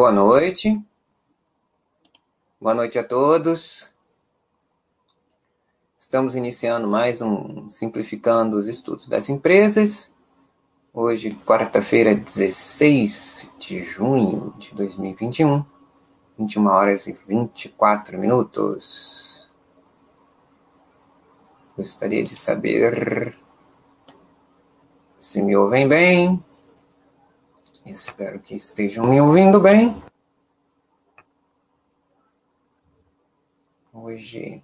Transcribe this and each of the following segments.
Boa noite. Boa noite a todos. Estamos iniciando mais um Simplificando os Estudos das Empresas. Hoje, quarta-feira, 16 de junho de 2021, 21 horas e 24 minutos. Gostaria de saber se me ouvem bem. Espero que estejam me ouvindo bem. Hoje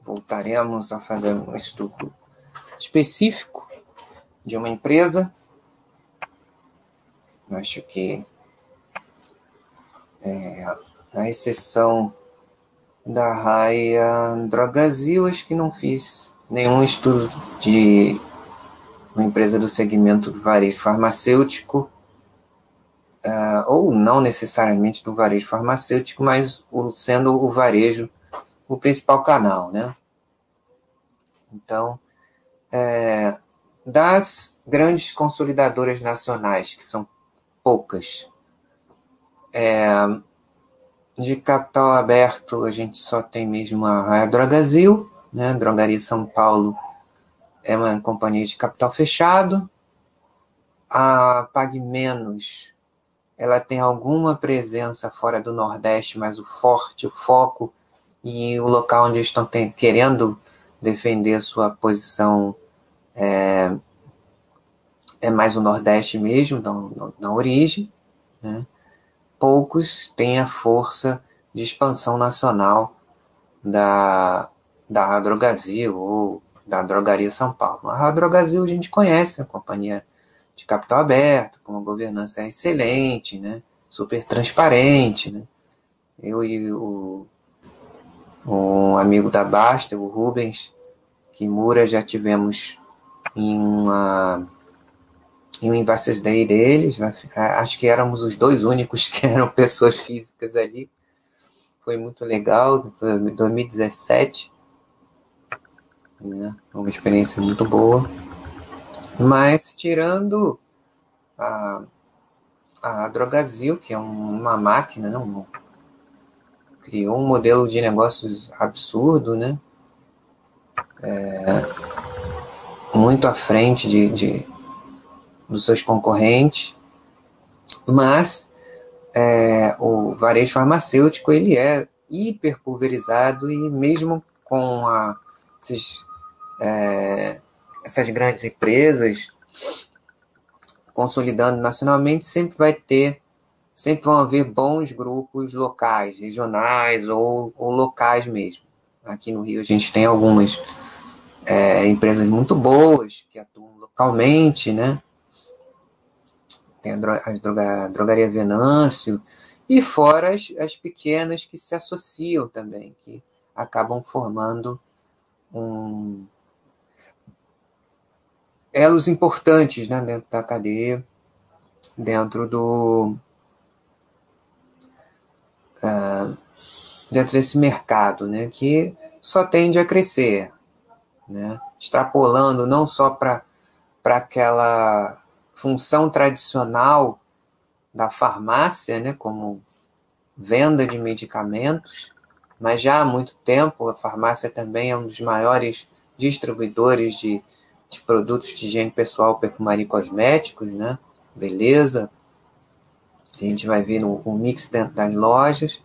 voltaremos a fazer um estudo específico de uma empresa. Acho que, é, a exceção da Raia Drogazil, acho que não fiz nenhum estudo de uma empresa do segmento do varejo farmacêutico, uh, ou não necessariamente do varejo farmacêutico, mas o, sendo o varejo o principal canal, né? Então, é, das grandes consolidadoras nacionais, que são poucas, é, de capital aberto, a gente só tem mesmo a Drogazil, né? Drogaria São Paulo é uma companhia de capital fechado. A Pague Menos, ela tem alguma presença fora do Nordeste, mas o forte, o foco e o local onde estão tem, querendo defender sua posição é, é mais o Nordeste mesmo, na, na origem. Né? Poucos têm a força de expansão nacional da, da Drogazil ou da Drogaria São Paulo. A Drogazil a gente conhece, a companhia de capital aberto, com uma governança excelente, né? super transparente. Né? Eu e o, um amigo da Basta, o Rubens Kimura, já tivemos em uma em um Investors Day deles, acho que éramos os dois únicos que eram pessoas físicas ali. Foi muito legal, 2017 né? Uma experiência muito boa. Mas tirando a, a Drogazil, que é uma máquina, não, criou um modelo de negócios absurdo, né? É, muito à frente de, de, dos seus concorrentes, mas é, o varejo farmacêutico ele é hiper pulverizado e mesmo com a, esses é, essas grandes empresas consolidando nacionalmente, sempre vai ter, sempre vão haver bons grupos locais, regionais ou, ou locais mesmo. Aqui no Rio a gente tem algumas é, empresas muito boas que atuam localmente, né? Tem a, a droga, drogaria Venâncio, e fora as, as pequenas que se associam também, que acabam formando um, elos importantes né, dentro da cadeia, dentro do. Uh, dentro desse mercado, né, que só tende a crescer, né, extrapolando não só para aquela função tradicional da farmácia, né, como venda de medicamentos, mas já há muito tempo a farmácia também é um dos maiores distribuidores de de produtos de higiene pessoal, perfumaria e cosméticos, né? Beleza. A gente vai ver no, o mix dentro das lojas.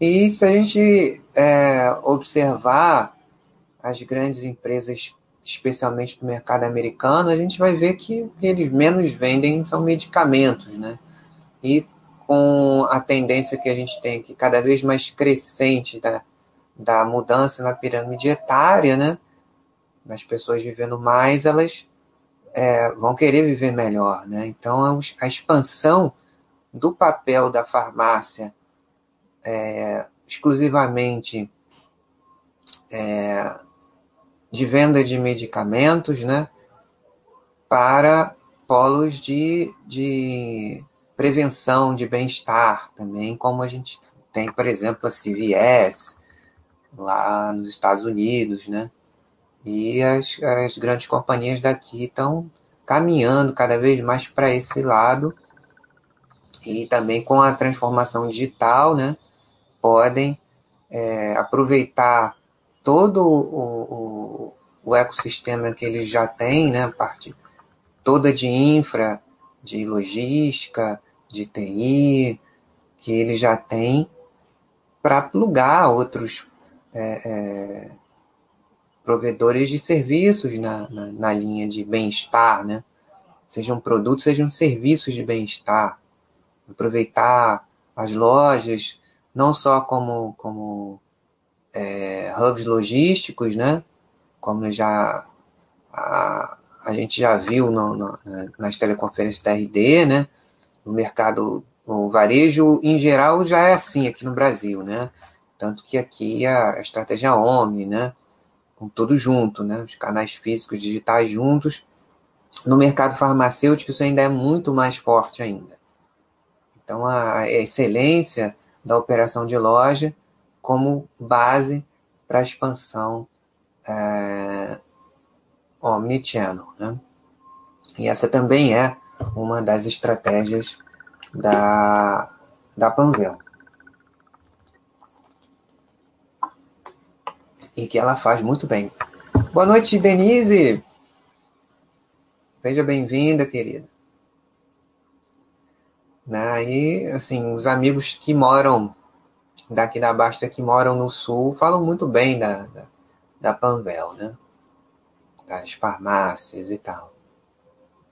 E se a gente é, observar as grandes empresas, especialmente do mercado americano, a gente vai ver que o que eles menos vendem são medicamentos, né? E com a tendência que a gente tem aqui cada vez mais crescente da, da mudança na pirâmide etária, né? Das pessoas vivendo mais, elas é, vão querer viver melhor. Né? Então, a expansão do papel da farmácia é, exclusivamente é, de venda de medicamentos né, para polos de, de prevenção, de bem-estar também, como a gente tem, por exemplo, a CVS lá nos Estados Unidos, né? E as, as grandes companhias daqui estão caminhando cada vez mais para esse lado. E também com a transformação digital, né, podem é, aproveitar todo o, o, o, ecossistema que eles já têm, né, parte toda de infra, de logística, de TI, que eles já têm para plugar outros é, é, provedores de serviços na, na, na linha de bem-estar, né? Sejam produtos, sejam serviços de bem-estar. Aproveitar as lojas, não só como, como é, hubs logísticos, né? Como já a, a gente já viu no, no, nas teleconferências da RD, né? No mercado, o varejo em geral já é assim aqui no Brasil, né? Tanto que aqui a, a estratégia Omni, né? Tudo junto, né? Os canais físicos digitais juntos. No mercado farmacêutico isso ainda é muito mais forte ainda. Então a, a excelência da operação de loja como base para a expansão é, omnichannel. Né? E essa também é uma das estratégias da, da Panvel. E que ela faz muito bem. Boa noite, Denise! Seja bem-vinda, querida. E, assim, os amigos que moram daqui da Basta, que moram no Sul, falam muito bem da, da, da Panvel, né? Das farmácias e tal.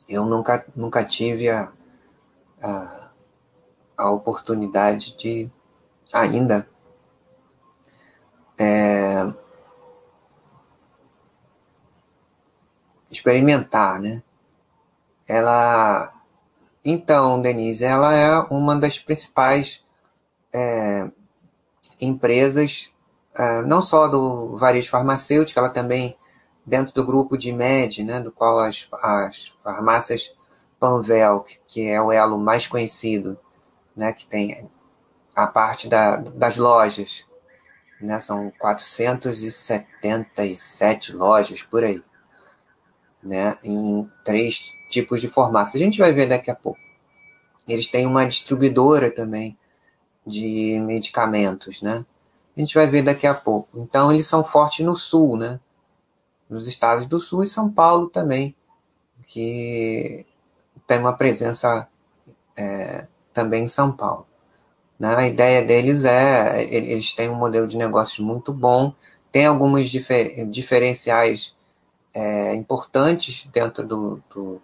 Eu nunca, nunca tive a, a, a oportunidade de ainda é, experimentar, né? Ela, então, Denise, ela é uma das principais é, empresas, é, não só do varejo farmacêutico, ela também dentro do grupo de MED, né, do qual as, as farmácias Panvel, que é o elo mais conhecido, né, que tem a parte da, das lojas, né, são 477 lojas por aí, né, em três tipos de formatos. A gente vai ver daqui a pouco. Eles têm uma distribuidora também de medicamentos, né? A gente vai ver daqui a pouco. Então, eles são fortes no sul, né? Nos estados do sul e São Paulo também, que tem uma presença é, também em São Paulo. Né? A ideia deles é, eles têm um modelo de negócios muito bom, tem alguns difer, diferenciais é, importantes dentro do, do,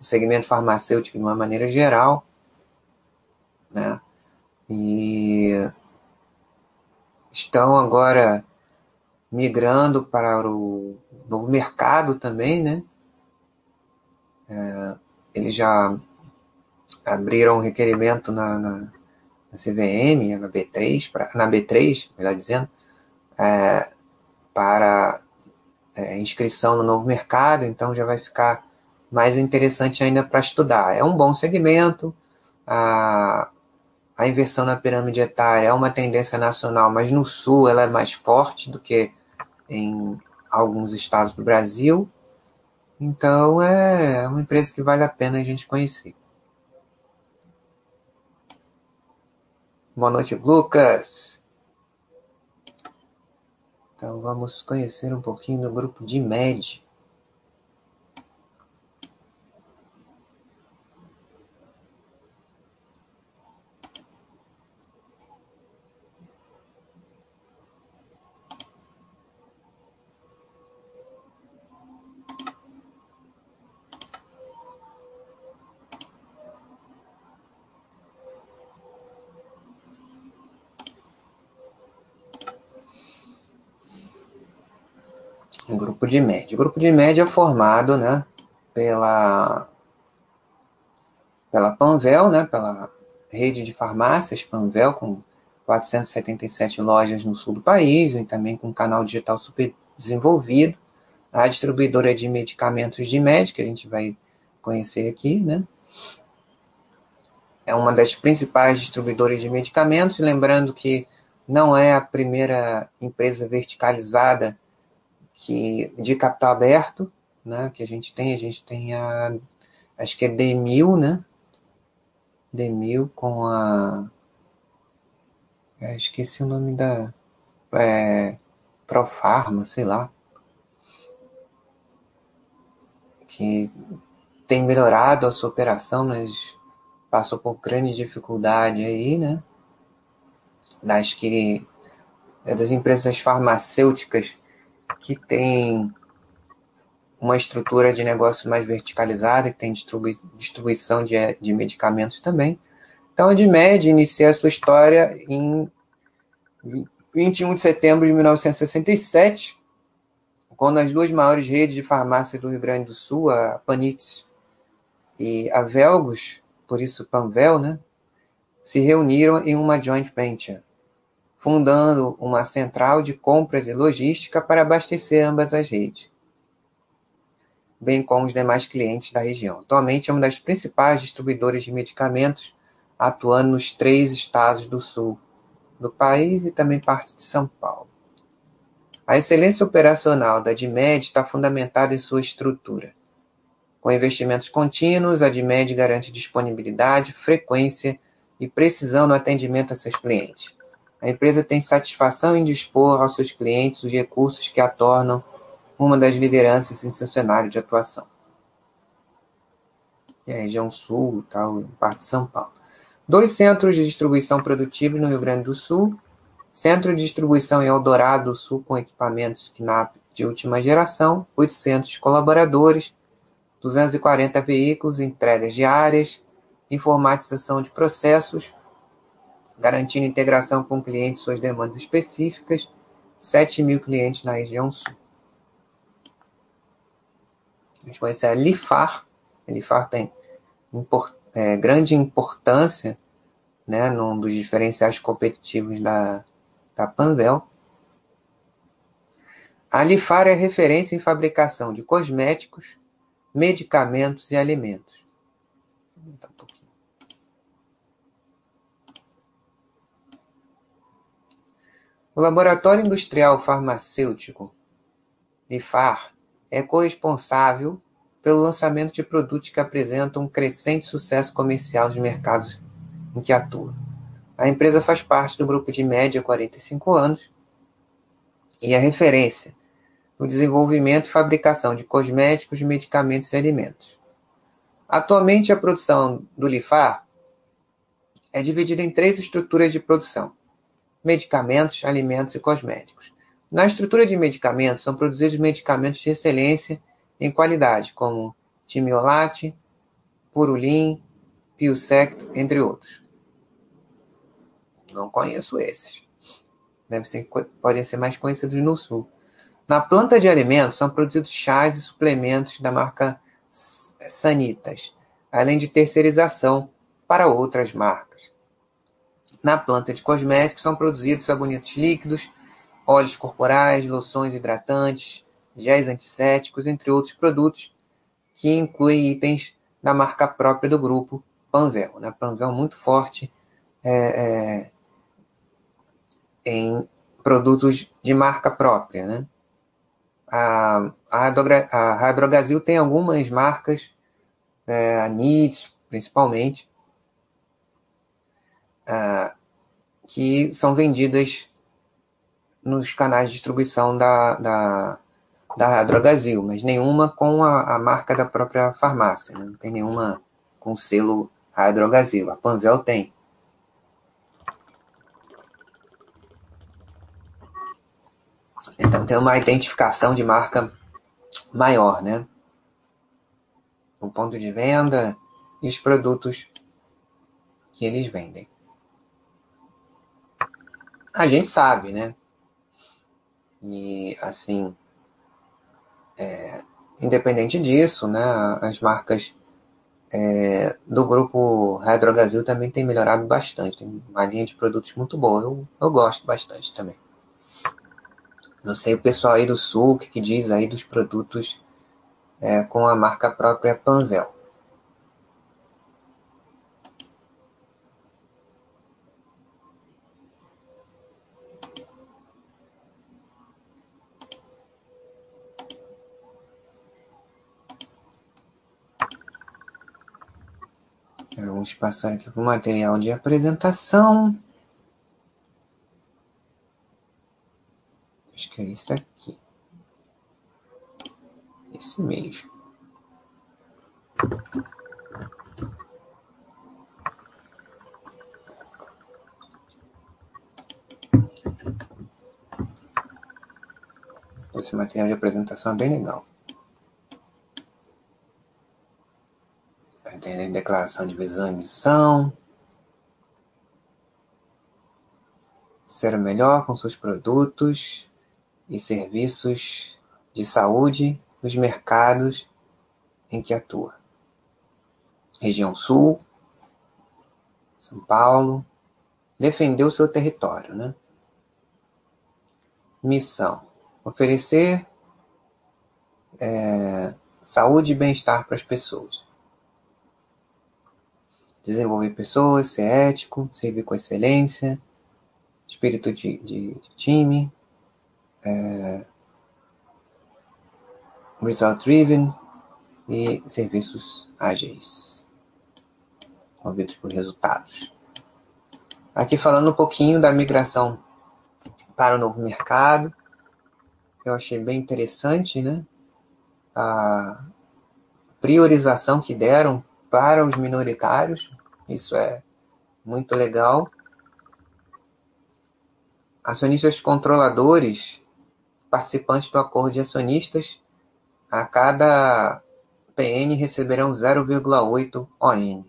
segmento farmacêutico de uma maneira geral, né? E estão agora migrando para o novo mercado também, né? É, eles já abriram um requerimento na, na, na CVM, na B3, pra, na B3, melhor dizendo, é, para é, inscrição no novo mercado, então já vai ficar mais interessante ainda para estudar. É um bom segmento, a, a inversão na pirâmide etária é uma tendência nacional, mas no sul ela é mais forte do que em alguns estados do Brasil. Então é uma empresa que vale a pena a gente conhecer. Boa noite, Lucas. Então vamos conhecer um pouquinho do grupo de MED. Grupo de média. O grupo de média é formado né, pela, pela Panvel, né, pela rede de farmácias Panvel, com 477 lojas no sul do país, e também com um canal digital super desenvolvido. A distribuidora de medicamentos de médica, que a gente vai conhecer aqui, né? É uma das principais distribuidoras de medicamentos, lembrando que não é a primeira empresa verticalizada que de capital aberto, né, que a gente tem, a gente tem a, acho que é D1000, né, Demil com a. É, esqueci o nome da. É, Profarma, sei lá. Que tem melhorado a sua operação, mas passou por grande dificuldade aí, né? Das que. É das empresas farmacêuticas que tem uma estrutura de negócio mais verticalizada, que tem distribui distribuição de, de medicamentos também. Então, a DMED inicia a sua história em 21 de setembro de 1967, quando as duas maiores redes de farmácia do Rio Grande do Sul, a Panitz e a Velgos, por isso Panvel, né, se reuniram em uma joint venture, fundando uma central de compras e logística para abastecer ambas as redes bem como os demais clientes da região. Atualmente é uma das principais distribuidoras de medicamentos, atuando nos três estados do sul do país e também parte de São Paulo. A excelência operacional da DIMED está fundamentada em sua estrutura. Com investimentos contínuos, a DIMED garante disponibilidade, frequência e precisão no atendimento a seus clientes. A empresa tem satisfação em dispor aos seus clientes os recursos que a tornam uma das lideranças em seu cenário de atuação. É a região sul, tal, parte de São Paulo. Dois centros de distribuição produtiva no Rio Grande do Sul, centro de distribuição em Eldorado do Sul com equipamentos KNAP de última geração, 800 colaboradores, 240 veículos, entregas diárias, informatização de processos, garantindo integração com clientes suas demandas específicas, 7 mil clientes na região sul. A gente conhece a Lifar. A Lifar tem import, é, grande importância né, num dos diferenciais competitivos da, da Panvel. A Lifar é referência em fabricação de cosméticos, medicamentos e alimentos. O Laboratório Industrial Farmacêutico Lifar é corresponsável pelo lançamento de produtos que apresentam um crescente sucesso comercial nos mercados em que atua. A empresa faz parte do grupo de média 45 anos e é referência no desenvolvimento e fabricação de cosméticos, medicamentos e alimentos. Atualmente, a produção do Lifar é dividida em três estruturas de produção: medicamentos, alimentos e cosméticos. Na estrutura de medicamentos, são produzidos medicamentos de excelência em qualidade, como Timiolate, Purulin, Piosecto, entre outros. Não conheço esses. Ser, podem ser mais conhecidos no Sul. Na planta de alimentos, são produzidos chás e suplementos da marca Sanitas, além de terceirização para outras marcas. Na planta de cosméticos, são produzidos sabonetes líquidos, óleos corporais, loções hidratantes, géis antissépticos, entre outros produtos, que incluem itens da marca própria do grupo Panvel. Né? Panvel muito forte é, é, em produtos de marca própria. Né? A, a, a tem algumas marcas, é, a NIDS principalmente, é, que são vendidas nos canais de distribuição da, da, da Drogazil, mas nenhuma com a, a marca da própria farmácia. Né? Não tem nenhuma com selo Drogazil. A Panvel tem. Então tem uma identificação de marca maior, né? O ponto de venda e os produtos que eles vendem. A gente sabe, né? E, assim, é, independente disso, né, as marcas é, do grupo Hydrogazil também tem melhorado bastante. Tem uma linha de produtos muito boa. Eu, eu gosto bastante também. Não sei o pessoal aí do Sul, que, que diz aí dos produtos é, com a marca própria Panvel. Vamos passar aqui para o material de apresentação. Acho que é isso aqui. Esse mesmo. Esse material de apresentação é bem legal. Tem declaração de visão e missão. Ser o melhor com seus produtos e serviços de saúde nos mercados em que atua. Região Sul, São Paulo, defender o seu território, né? Missão: oferecer é, saúde e bem-estar para as pessoas. Desenvolver pessoas, ser ético, servir com excelência, espírito de, de, de time, é, result driven e serviços ágeis, movidos por resultados. Aqui falando um pouquinho da migração para o novo mercado, eu achei bem interessante, né? A priorização que deram para os minoritários, isso é muito legal. Acionistas controladores, participantes do acordo de acionistas, a cada PN receberão 0,8 ON.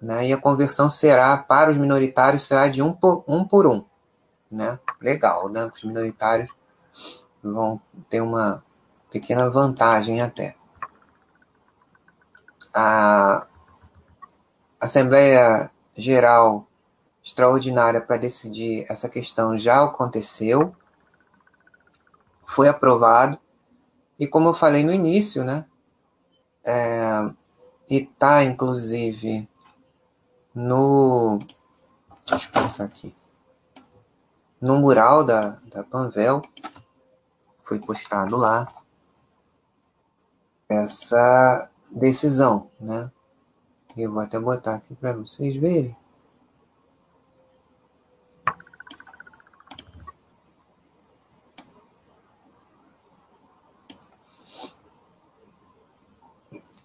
Né? E a conversão será para os minoritários será de um por um. Por um né? Legal, né? Os minoritários vão ter uma pequena vantagem até. A Assembleia Geral Extraordinária para decidir essa questão já aconteceu, foi aprovado, e como eu falei no início, né? É, e está inclusive no. Deixa eu passar aqui no mural da, da Panvel, foi postado lá essa decisão, né? Eu vou até botar aqui para vocês verem.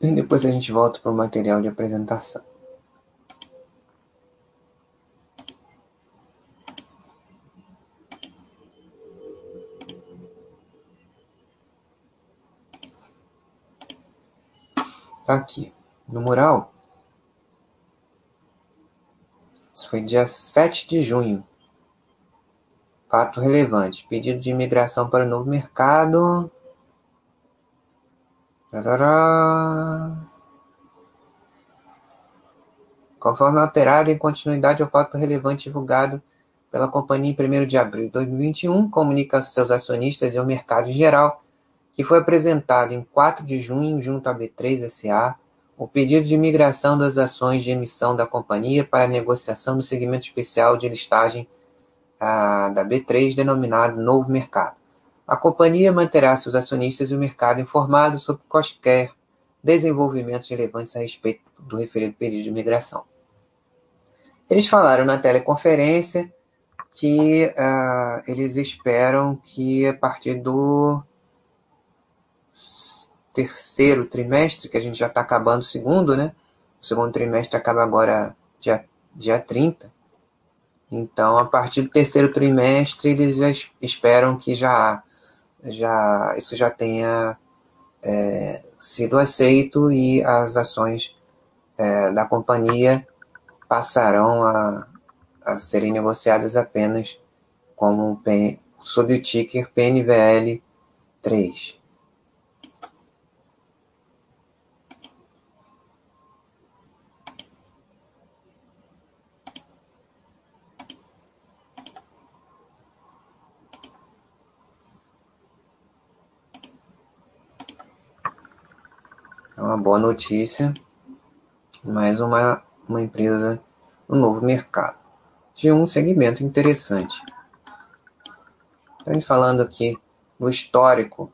E depois a gente volta para o material de apresentação. Tá aqui, no mural. Isso foi dia 7 de junho. Fato relevante. Pedido de imigração para o novo mercado. Conforme alterado em continuidade ao fato relevante divulgado pela companhia em 1 de abril de 2021, comunica seus acionistas e ao mercado em geral que foi apresentado em 4 de junho junto à B3 SA o pedido de migração das ações de emissão da companhia para negociação do segmento especial de listagem ah, da B3, denominado Novo Mercado. A companhia manterá seus acionistas e o mercado informados sobre quaisquer desenvolvimentos relevantes a respeito do referido pedido de migração. Eles falaram na teleconferência que uh, eles esperam que a partir do terceiro trimestre, que a gente já está acabando o segundo, né? O segundo trimestre acaba agora dia, dia 30. Então, a partir do terceiro trimestre, eles esperam que já, já isso já tenha é, sido aceito e as ações é, da companhia passarão a, a serem negociadas apenas como sob o ticker PNVL 3. É uma boa notícia. Mais uma, uma empresa no novo mercado. De um segmento interessante. Estamos falando aqui no histórico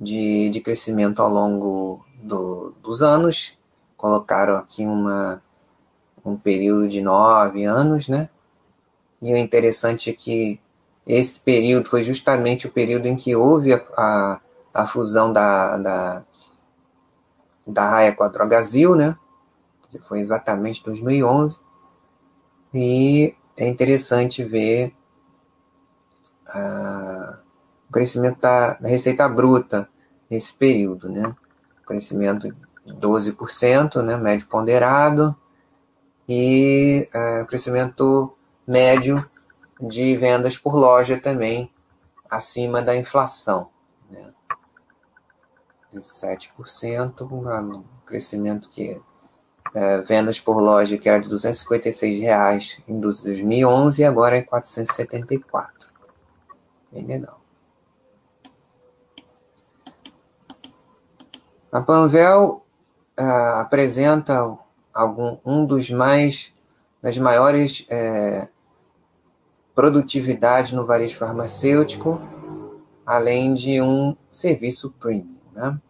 de, de crescimento ao longo do, dos anos, colocaram aqui uma, um período de nove anos, né? E o interessante é que esse período foi justamente o período em que houve a, a, a fusão da, da, da Raia com a Drogazil, né? Que foi exatamente 2011. E é interessante ver a, o crescimento da, da receita bruta nesse período, né? Crescimento de 12%, né? Médio ponderado. E uh, crescimento médio de vendas por loja também acima da inflação. Né? De 7%, um crescimento que é, vendas por loja que era de 256 reais em 2011 e agora é 474. Bem legal. A Panvel uh, apresenta algum, um dos mais das maiores é, produtividade no varejo farmacêutico, além de um serviço premium. Né?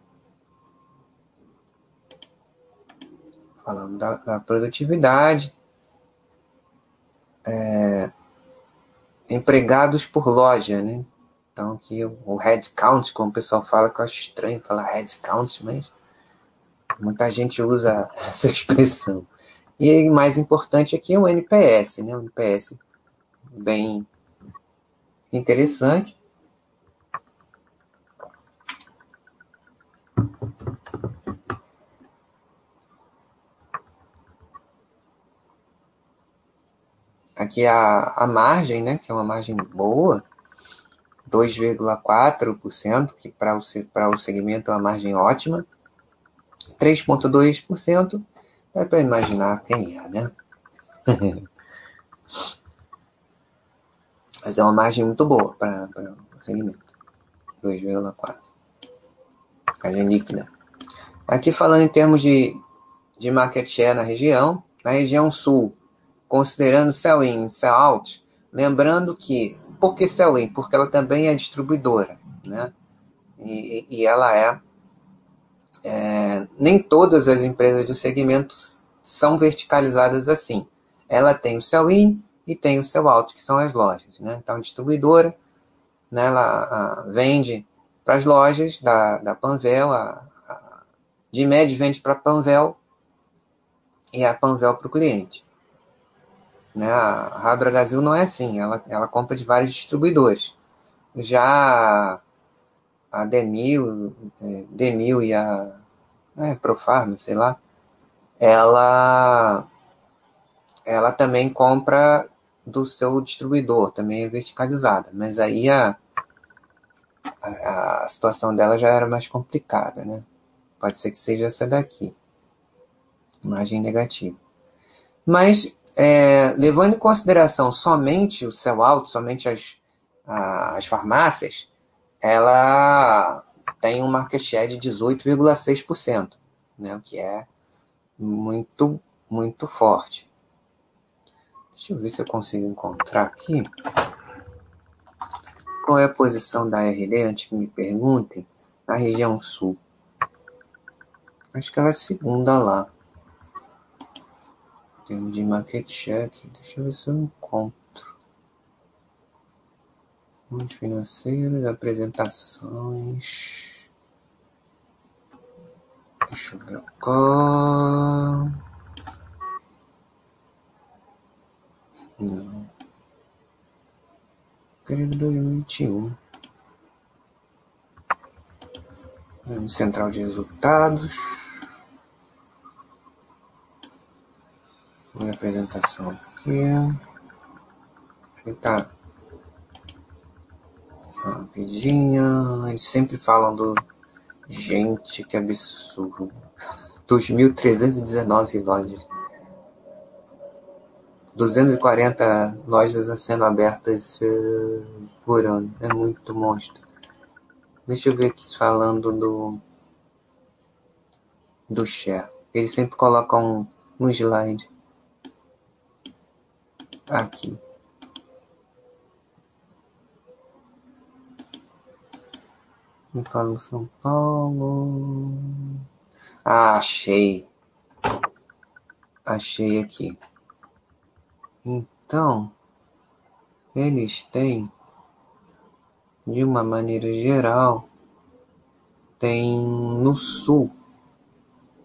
Falando da, da produtividade, é, empregados por loja, né? Então, aqui o headcount, como o pessoal fala, que eu acho estranho falar headcount, mas muita gente usa essa expressão. E mais importante aqui é o NPS, né? O NPS bem interessante. Aqui a, a margem, né, que é uma margem boa, 2,4%, que para o, o segmento é uma margem ótima. 3,2%, dá para imaginar quem é, né? Mas é uma margem muito boa para o segmento. 2,4. Margem líquida. Aqui falando em termos de, de market share na região, na região sul, considerando sell-in e sell-out, lembrando que, por que sell-in? Porque ela também é distribuidora, né? E, e ela é, é, Nem todas as empresas do segmento são verticalizadas assim. Ela tem o sell-in e tem o seu out, que são as lojas. Né? Então, distribuidora, né, ela a, vende para as lojas da, da Panvel, a, a, de média vende para a Panvel e a Panvel para o cliente. Né? A Radra Gazil não é assim, ela, ela compra de vários distribuidores. Já a Demil, é, Demil e a é, Profarma, sei lá, ela ela também compra do seu distribuidor, também é verticalizada, mas aí a, a, a situação dela já era mais complicada, né? Pode ser que seja essa daqui, imagem negativa. Mas, é, levando em consideração somente o sell out, somente as, a, as farmácias, ela tem um market share de 18,6%, né? o que é muito, muito forte. Deixa eu ver se eu consigo encontrar aqui. Qual é a posição da RD, antes que me perguntem, na região sul. Acho que ela é segunda lá. Temos de market share aqui. Deixa eu ver se eu encontro. Fundos financeiros, apresentações. Deixa eu ver qual. Não. Querido 2021. Vamos central de resultados. Minha apresentação aqui. Tá rapidinho. Eles sempre falam do. Gente, que absurdo. 2.319 lojas. 240 lojas sendo abertas uh, por ano. É muito monstro. Deixa eu ver aqui falando do do share. Eles sempre colocam um, um slide aqui. Falo São Paulo. Ah, achei. achei aqui. Então, eles têm, de uma maneira geral, tem no sul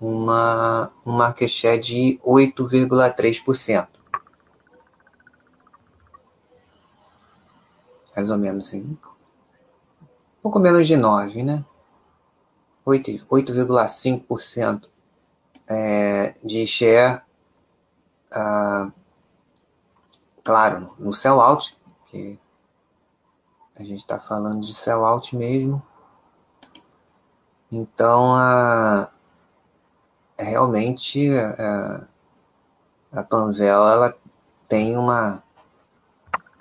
uma, um market share de 8,3%. Mais ou menos assim. Pouco menos de 9, né? 8,5% é, de share, ah, claro, no sell out, que a gente está falando de sell out mesmo. Então, realmente a, a Panvel ela tem uma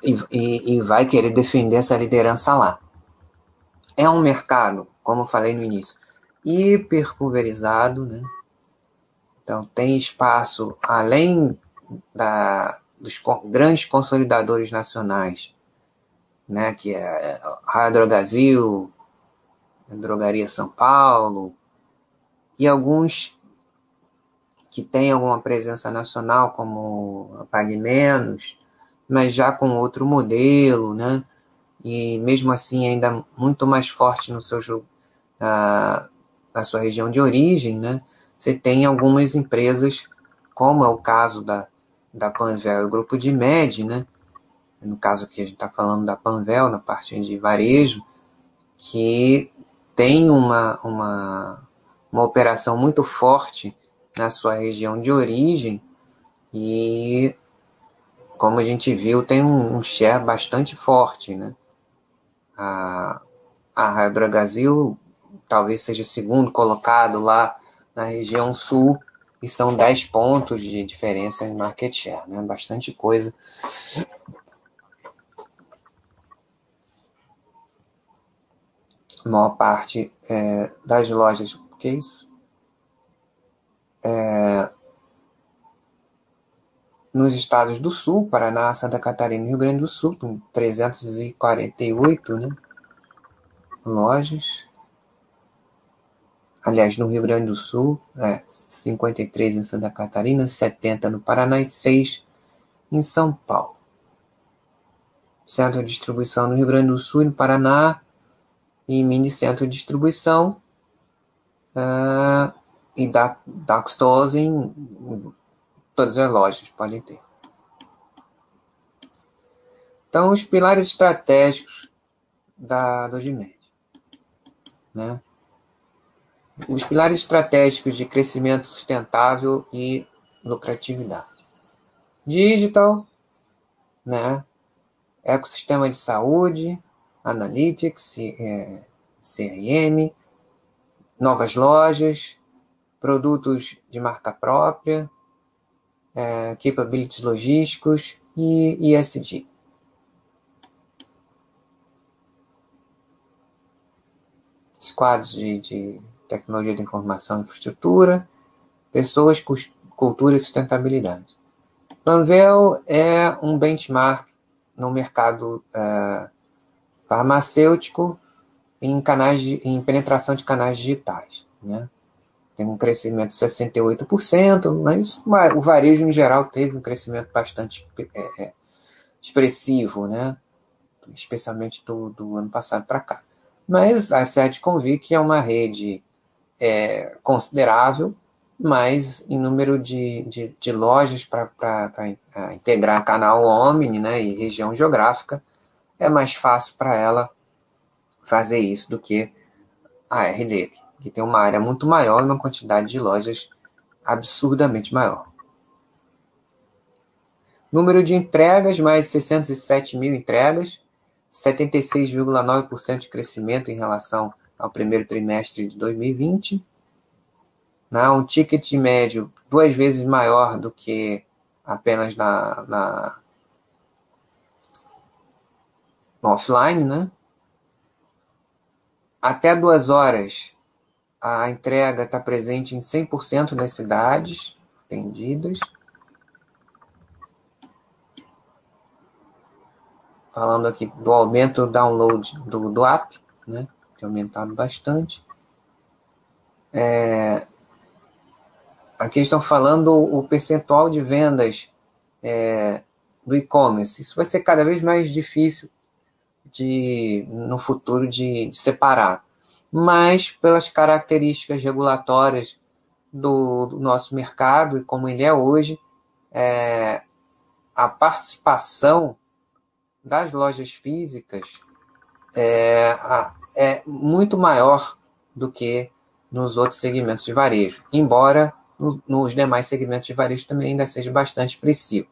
e, e, e, vai querer defender essa liderança lá. É um mercado, como eu falei no início, hiper pulverizado, né? Então tem espaço além da, dos grandes consolidadores nacionais, né? Que é a Drogasil, a Drogaria São Paulo e alguns que têm alguma presença nacional, como a Pague Menos, mas já com outro modelo, né? E mesmo assim ainda muito mais forte no seu uh, na sua região de origem, né? Você tem algumas empresas, como é o caso da, da Panvel e o grupo de MED, né? No caso aqui a gente está falando da Panvel, na parte de varejo, que tem uma, uma, uma operação muito forte na sua região de origem e como a gente viu, tem um, um share bastante forte, né? A, a Hydrogazil talvez seja segundo colocado lá na região sul e são 10 pontos de diferença em market share, né? Bastante coisa. A maior parte é, das lojas, o que é isso? É, nos estados do Sul, Paraná, Santa Catarina e Rio Grande do Sul, com 348 né, lojas. Aliás, no Rio Grande do Sul, é, 53 em Santa Catarina, 70 no Paraná e 6 em São Paulo. Centro de distribuição no Rio Grande do Sul e no Paraná, e mini centro de distribuição, uh, e dark stores em Todas as lojas podem ter. Então, os pilares estratégicos da Dogimed. Né? Os pilares estratégicos de crescimento sustentável e lucratividade. Digital, né? ecossistema de saúde, analytics, é, CRM, novas lojas, produtos de marca própria, é, capabilities logísticos e ESG. Squads de, de tecnologia de informação e infraestrutura, pessoas, cultura e sustentabilidade. Panvel é um benchmark no mercado é, farmacêutico em, canais de, em penetração de canais digitais. Né? Tem um crescimento de 68%, mas o varejo em geral teve um crescimento bastante é, é, expressivo, né? especialmente do, do ano passado para cá. Mas a Sete Convic é uma rede é, considerável, mas em número de, de, de lojas para integrar canal Omni né, e região geográfica, é mais fácil para ela fazer isso do que a RD que tem uma área muito maior e uma quantidade de lojas absurdamente maior. Número de entregas, mais 607 mil entregas, 76,9% de crescimento em relação ao primeiro trimestre de 2020. Né? Um ticket médio duas vezes maior do que apenas na, na offline, né? Até duas horas a entrega está presente em 100% das cidades atendidas. Falando aqui do aumento do download do, do app, né? Tem aumentado bastante. É, aqui estão falando o percentual de vendas é, do e-commerce. Isso vai ser cada vez mais difícil de, no futuro de, de separar. Mas, pelas características regulatórias do, do, nosso mercado e como ele é hoje, é, a participação das lojas físicas é, é muito maior do que nos outros segmentos de varejo, embora nos demais segmentos de varejo também ainda seja bastante expressivo.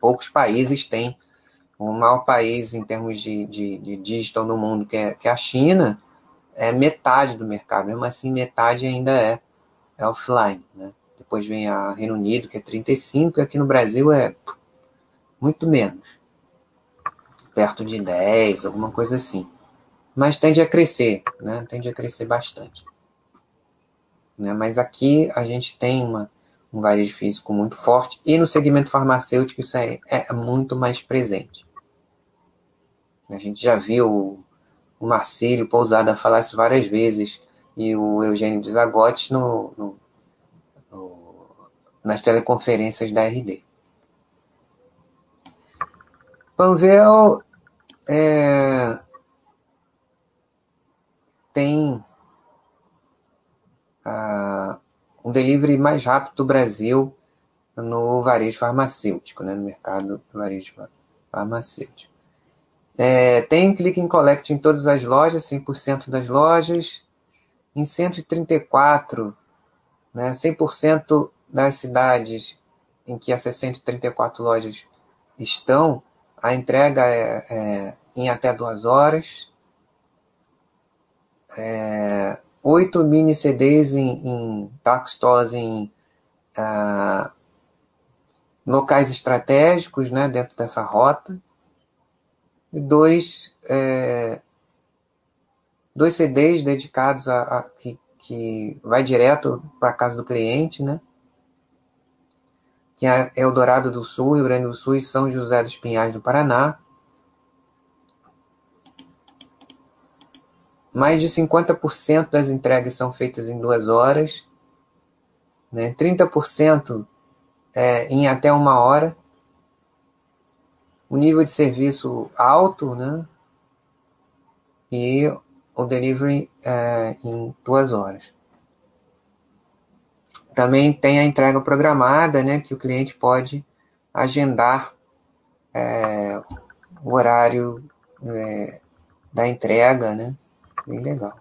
Poucos países têm, o maior país em termos de, de, de digital no mundo, que é, que é a China, é metade do mercado, mesmo assim metade ainda é, é offline. Né? Depois vem a Reino Unido, que é 35%, e aqui no Brasil é muito menos. Perto de 10, alguma coisa assim. Mas tende a crescer, né? Tende a crescer bastante. Né? Mas aqui a gente tem uma, um varejo físico muito forte e no segmento farmacêutico isso é, é muito mais presente. A gente já viu o Marcílio Pousada falar isso várias vezes e o Eugênio Desagotes no, no, no, nas teleconferências da RD. Panvel é, tem uh, um delivery mais rápido do Brasil no varejo farmacêutico, né, no mercado do varejo farmacêutico. É, tem click and collect em todas as lojas, 100% das lojas. Em 134, né, 100% das cidades em que essas 134 lojas estão, a entrega é, é em até duas horas. É, oito mini CDs em, em stores em uh, locais estratégicos né, dentro dessa rota. E dois, é, dois CDs dedicados a, a que, que vai direto para a casa do cliente, né? que é Eldorado do Sul, Rio Grande do Sul e São José dos Pinhais do Paraná. Mais de 50% das entregas são feitas em duas horas, né? 30% é, em até uma hora. O nível de serviço alto, né? E o delivery é, em duas horas. Também tem a entrega programada, né? Que o cliente pode agendar é, o horário é, da entrega, né? Bem legal.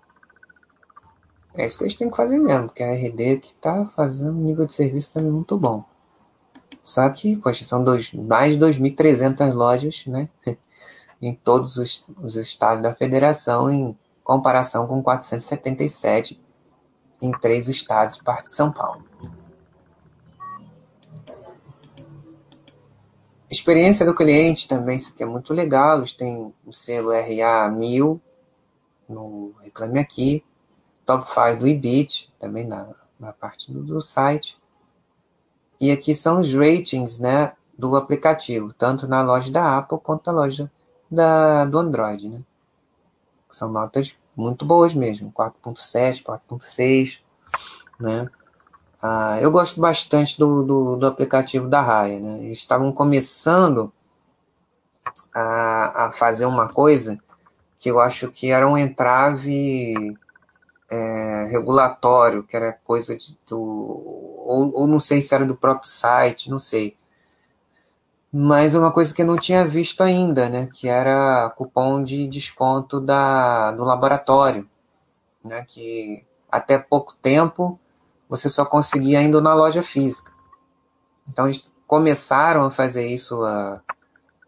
É isso que a gente tem que fazer mesmo, porque a RD que está fazendo um nível de serviço também muito bom. Só que, poxa, são dois, mais de 2.300 lojas, né? em todos os, os estados da federação, em comparação com 477 em três estados, parte de São Paulo. Experiência do cliente também, isso aqui é muito legal. Eles têm o selo RA 1000 no Reclame Aqui, top 5 do Ibit, também na, na parte do, do, site. E aqui são os ratings né, do aplicativo, tanto na loja da Apple quanto na loja da, do Android. Né? São notas muito boas mesmo, 4.7, 4.6, né? Ah, eu gosto bastante do, do, do, aplicativo da Raia, né? Eles estavam começando a, a fazer uma coisa que eu acho que era um entrave é, regulatório, que era coisa de, do. Ou, ou não sei se era do próprio site, não sei. Mas uma coisa que eu não tinha visto ainda, né? Que era cupom de desconto da, do laboratório. Né, que até pouco tempo você só conseguia indo na loja física. Então eles começaram a fazer isso há,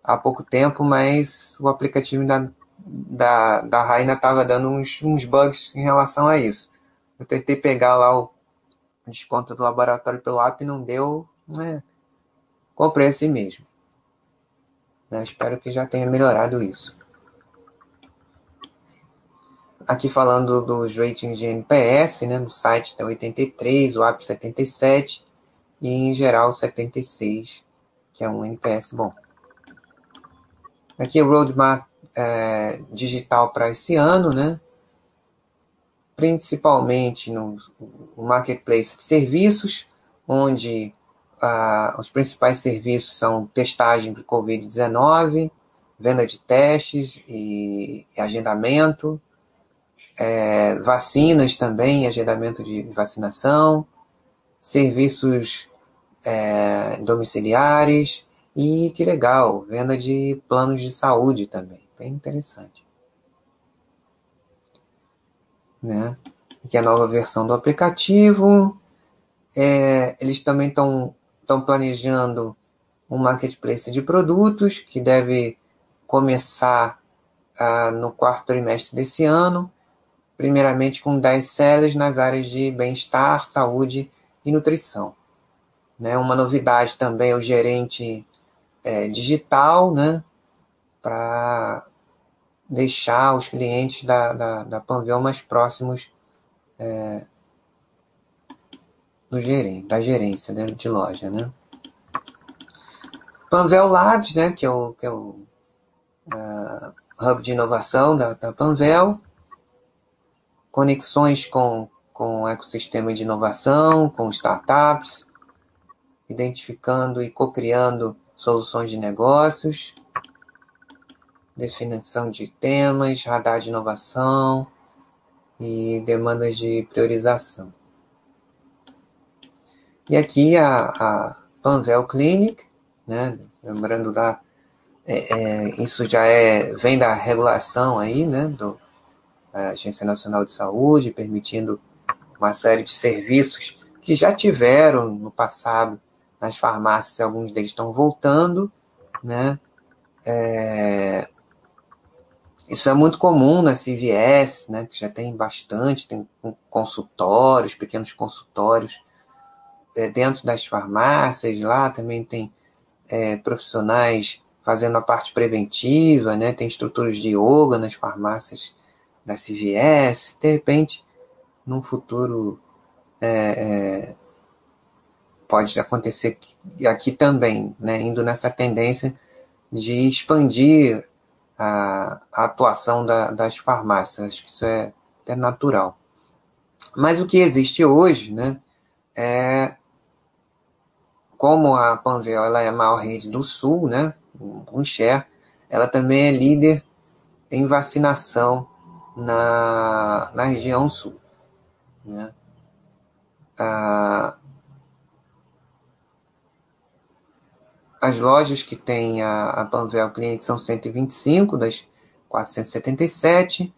há pouco tempo, mas o aplicativo ainda da, da Raina estava dando uns, uns bugs em relação a isso. Eu tentei pegar lá o desconto do laboratório pelo app não deu. Né? Comprei assim mesmo. Né? Espero que já tenha melhorado isso. Aqui falando dos ratings de NPS, né? No site tem 83, o app 77 e em geral 76, que é um NPS bom. Aqui é o roadmap é, digital para esse ano, né? principalmente no, no marketplace de serviços, onde ah, os principais serviços são testagem para Covid-19, venda de testes e, e agendamento, é, vacinas também, agendamento de vacinação, serviços é, domiciliares e que legal, venda de planos de saúde também, bem interessante. Né? Aqui a nova versão do aplicativo. É, eles também estão planejando um marketplace de produtos que deve começar ah, no quarto trimestre desse ano, primeiramente com 10 sellers nas áreas de bem-estar, saúde e nutrição. Né? Uma novidade também é o gerente é, digital, né? para deixar os clientes da, da, da Panvel mais próximos é, do gerente, da gerência né, de loja. Né? Panvel Labs, né, que é o, que é o uh, hub de inovação da, da Panvel, conexões com, com o ecossistema de inovação, com startups, identificando e co-criando soluções de negócios, definição de temas, radar de inovação e demandas de priorização. E aqui a, a Panvel Clinic, né, lembrando da é, é, isso já é vem da regulação aí, né, do, da Agência Nacional de Saúde, permitindo uma série de serviços que já tiveram no passado nas farmácias, alguns deles estão voltando, né? É, isso é muito comum na CVS, né, que já tem bastante, tem consultórios, pequenos consultórios é, dentro das farmácias, lá também tem é, profissionais fazendo a parte preventiva, né, tem estruturas de yoga nas farmácias da CVS, de repente, num futuro é, pode acontecer aqui também, né, indo nessa tendência de expandir a, a atuação da, das farmácias. Acho que isso é, é natural. Mas o que existe hoje, né, é como a Panvel ela é a maior rede do Sul, né, um share, ela também é líder em vacinação na, na região Sul. Né. Ah, As lojas que têm a, a Panvel Clinic são 125 das 477,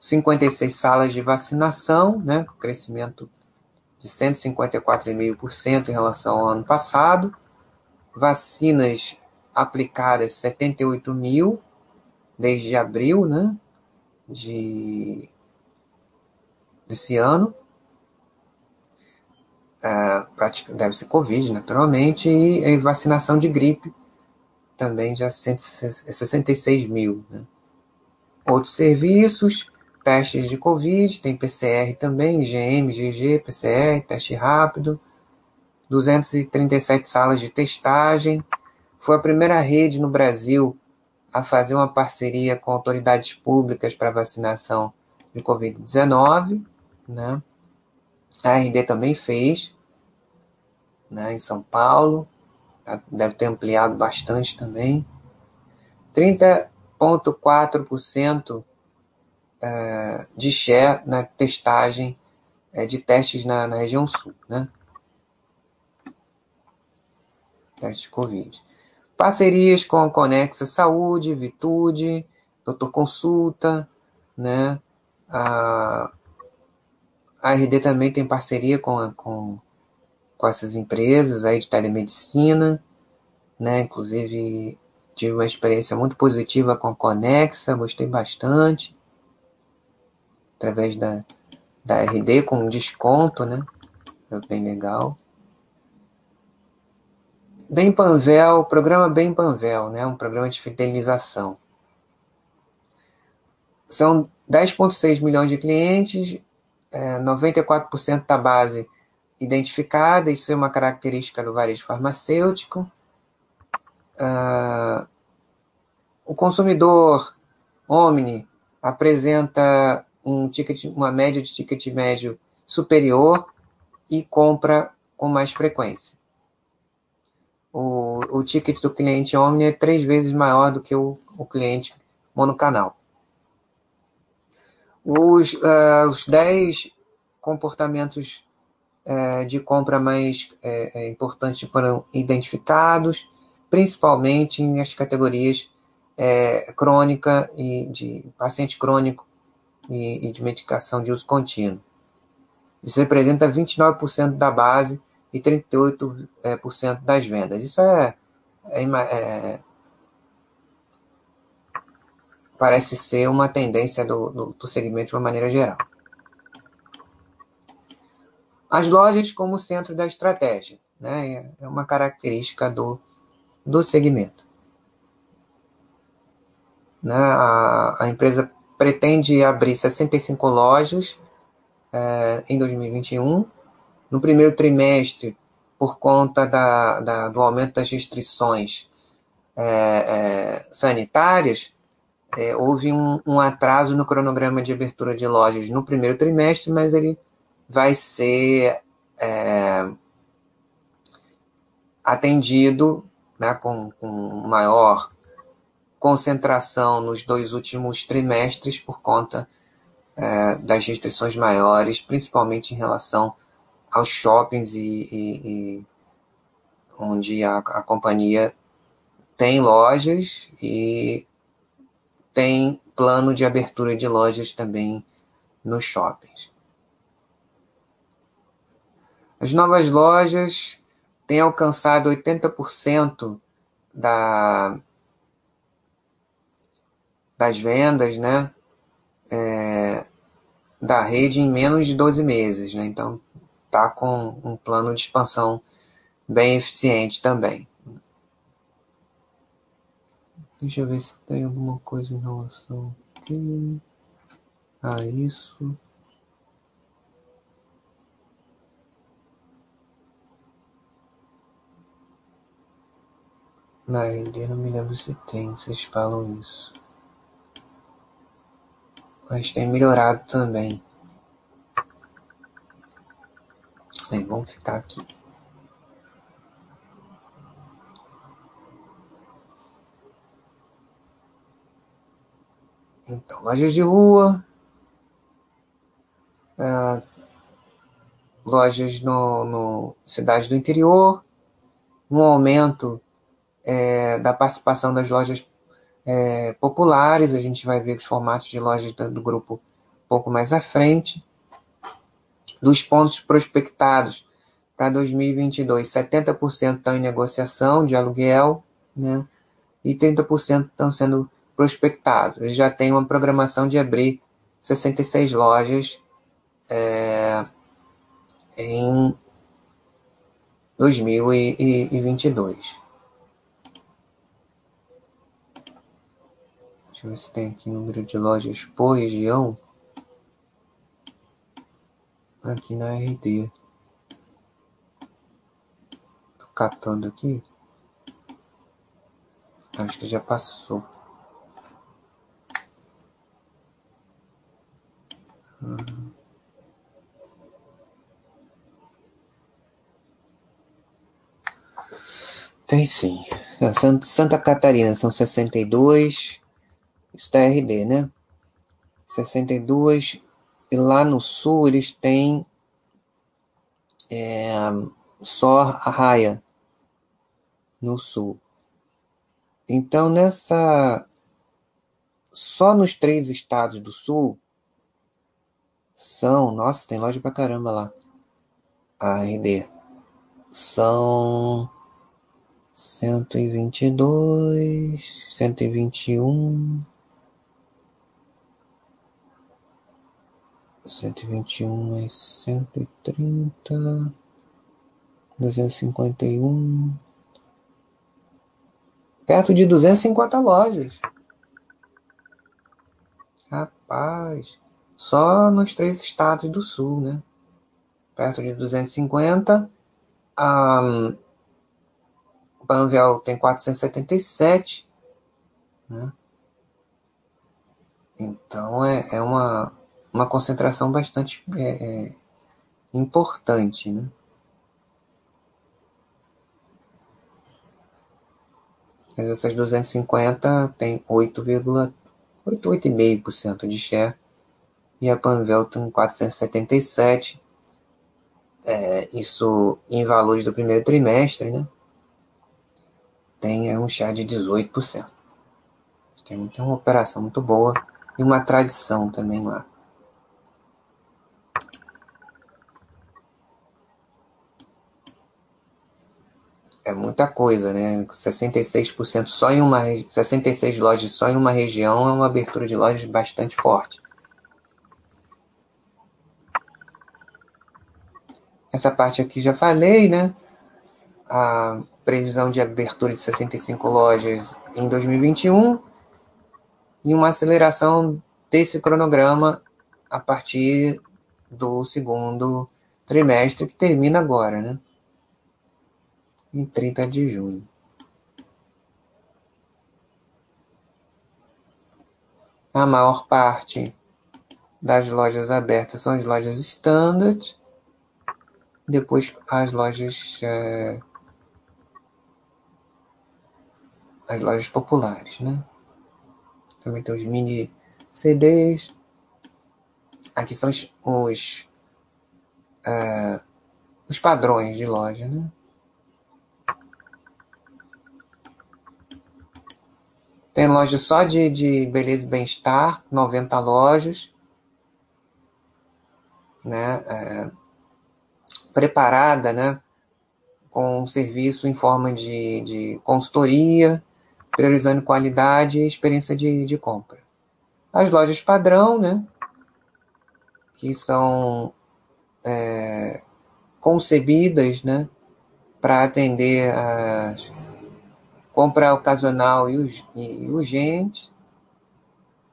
56 salas de vacinação, né, crescimento de 154,5% em relação ao ano passado. Vacinas aplicadas 78 mil desde abril, né, de desse ano uh, deve ser Covid, naturalmente, e, vacinação de gripe, também já 66 mil. Né? Outros serviços, testes de Covid, tem PCR também, IgM, GG, PCR, teste rápido, 237 salas de testagem. Foi a primeira rede no Brasil a fazer uma parceria com autoridades públicas para vacinação de Covid-19, né? A RD também fez, né, em São Paulo, tá, deve ter ampliado bastante também. 30,4% é, de share na testagem é, de testes na, na região sul, né? Teste de Covid. Parcerias com a Conexa Saúde, Vitude, Doutor Consulta, né? A, a RD também tem parceria com, com, com essas empresas aí de telemedicina, né? Inclusive tive uma experiência muito positiva com a Conexa, gostei bastante, através da, da RD com desconto, né? Foi bem legal. Bem Panvel, programa Bem Panvel, né? Um programa de fidelização. São 10,6 milhões de clientes, é, 94% da base identificada, isso é uma característica do varejo farmacêutico. Uh, o consumidor Omni apresenta um ticket, uma média de ticket médio superior e compra com mais frequência. O, o ticket do cliente Omni é três vezes maior do que o, o cliente monocanal. Os, uh, os 10 comportamentos uh, de compra mais uh, importantes foram identificados, principalmente nas categorias crônica e de paciente crônico e, e de medicação de uso contínuo. Isso representa 29% da base e 38% das vendas. Isso é, é, é parece ser uma tendência do, do, do segmento de uma maneira geral. As lojas como centro da estratégia, né, é uma característica do, do segmento. Né, a, a empresa pretende abrir 65 lojas é, em 2021. No primeiro trimestre, por conta da, da do aumento das restrições é, é, sanitárias, é, houve um, um, atraso no cronograma de abertura de lojas no primeiro trimestre, mas ele vai ser é, atendido né, com, com maior concentração nos dois últimos trimestres por conta é, das restrições maiores, principalmente em relação aos shoppings e, e, e onde a, a companhia tem lojas e tem plano de abertura de lojas também nos shoppings. As novas lojas têm alcançado 80% da, das vendas né, é, da rede em menos de 12 meses. Né? Então, está com um plano de expansão bem eficiente também. Deixa eu ver se tem alguma coisa em relação aqui a isso. Na LD não me lembro se tem, vocês falam isso. Mas tem melhorado também. Bem, vamos ficar aqui. Então, lojas de rua, é, lojas no, no do interior, um aumento é, da participação das lojas é, populares, a gente vai ver os formatos de lojas do, do grupo um pouco mais à frente, dos pontos prospectados para 2022, 70% estão em negociação de aluguel, né, e 30% estão sendo prospectado. Ele já tem uma programação de abrir 66 lojas é, em 2022. Deixa eu ver se tem aqui número de lojas por região. Aqui na RD. Tô captando aqui. Acho que já passou. Tem sim. Santa Catarina são 62. Isso da RD, né? 62. E lá no sul eles têm é, só a raia no sul. Então nessa. Só nos três estados do sul são, nossa, tem loja pra caramba lá. A RD. São cento e vinte e dois, cento e vinte e um, cento e vinte e um mais cento e trinta, duzentos e cinquenta e um, perto de duzentos e cinquenta lojas. Rapaz só nos três estados do sul, né? Perto de 250. A Banvel tem 477, né? Então é, é uma, uma concentração bastante é, é, importante, né? Mas essas 250 tem 8,88,5% de share e a Panvel tem 477. É, isso em valores do primeiro trimestre, né? Tem um share de 18%. Tem, tem uma operação muito boa e uma tradição também lá. é muita coisa, né? 66% só em uma 66 lojas só em uma região é uma abertura de lojas bastante forte. Essa parte aqui já falei, né? A previsão de abertura de 65 lojas em 2021 e uma aceleração desse cronograma a partir do segundo trimestre que termina agora, né? em 30 de junho. A maior parte das lojas abertas são as lojas standard, depois as lojas é, as lojas populares, né? Também tem os mini CDs. Aqui são os, os, uh, os padrões de loja, né? Tem loja só de, de beleza e bem-estar, 90 lojas, né? É, preparada, né? Com um serviço em forma de, de consultoria, priorizando qualidade e experiência de, de compra. As lojas padrão, né? Que são é, concebidas, né? Para atender as compra ocasional e, e urgente,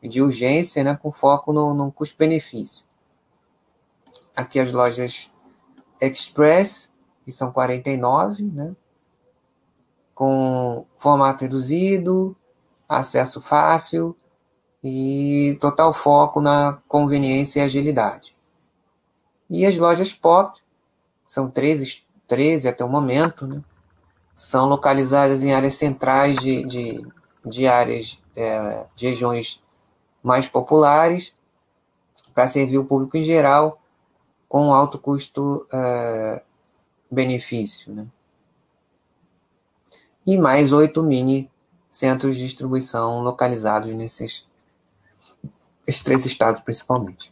de urgência, né, com foco no, no custo-benefício. Aqui as lojas Express, que são 49, né, com formato reduzido, acesso fácil e total foco na conveniência e agilidade. E as lojas pop, são 13, 13 até o momento, né, são localizadas em áreas centrais de, de, de áreas é, de regiões mais populares para servir o público em geral com alto custo-benefício. É, né? E mais oito mini centros de distribuição localizados nesses esses três estados principalmente.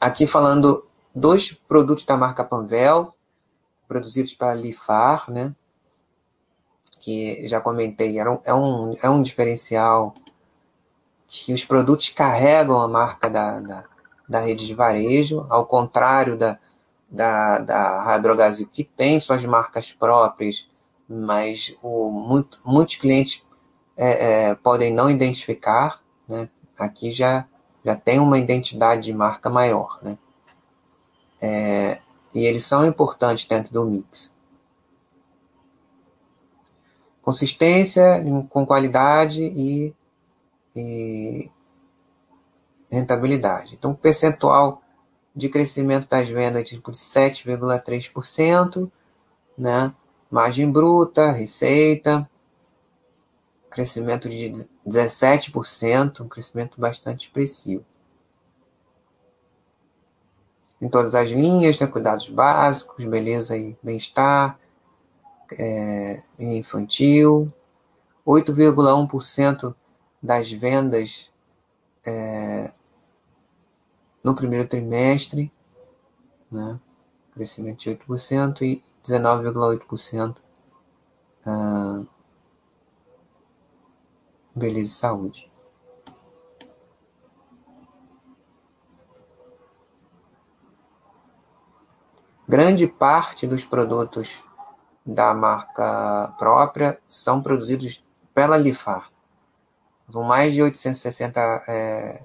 Aqui falando dos produtos da marca Panvel, produzidos para Lifar, né? que já comentei, era um, é, um, é um diferencial que os produtos carregam a marca da, da, da rede de varejo, ao contrário da, da, da Radrogasil, que tem suas marcas próprias, mas o, muito, muitos clientes é, é, podem não identificar, né? aqui já, já tem uma identidade de marca maior. Né? É, e eles são importantes dentro do mix. Consistência com qualidade e, e rentabilidade. Então, o percentual de crescimento das vendas tipo de 7,3%, né? Margem bruta, receita, crescimento de 17%, um crescimento bastante expressivo em todas as linhas, né? cuidados básicos, beleza e bem-estar, é, infantil. 8,1% das vendas é, no primeiro trimestre, né? crescimento de 8% e 19,8% ah, beleza e saúde. Grande parte dos produtos da marca própria são produzidos pela Lifar. São mais de 860 é,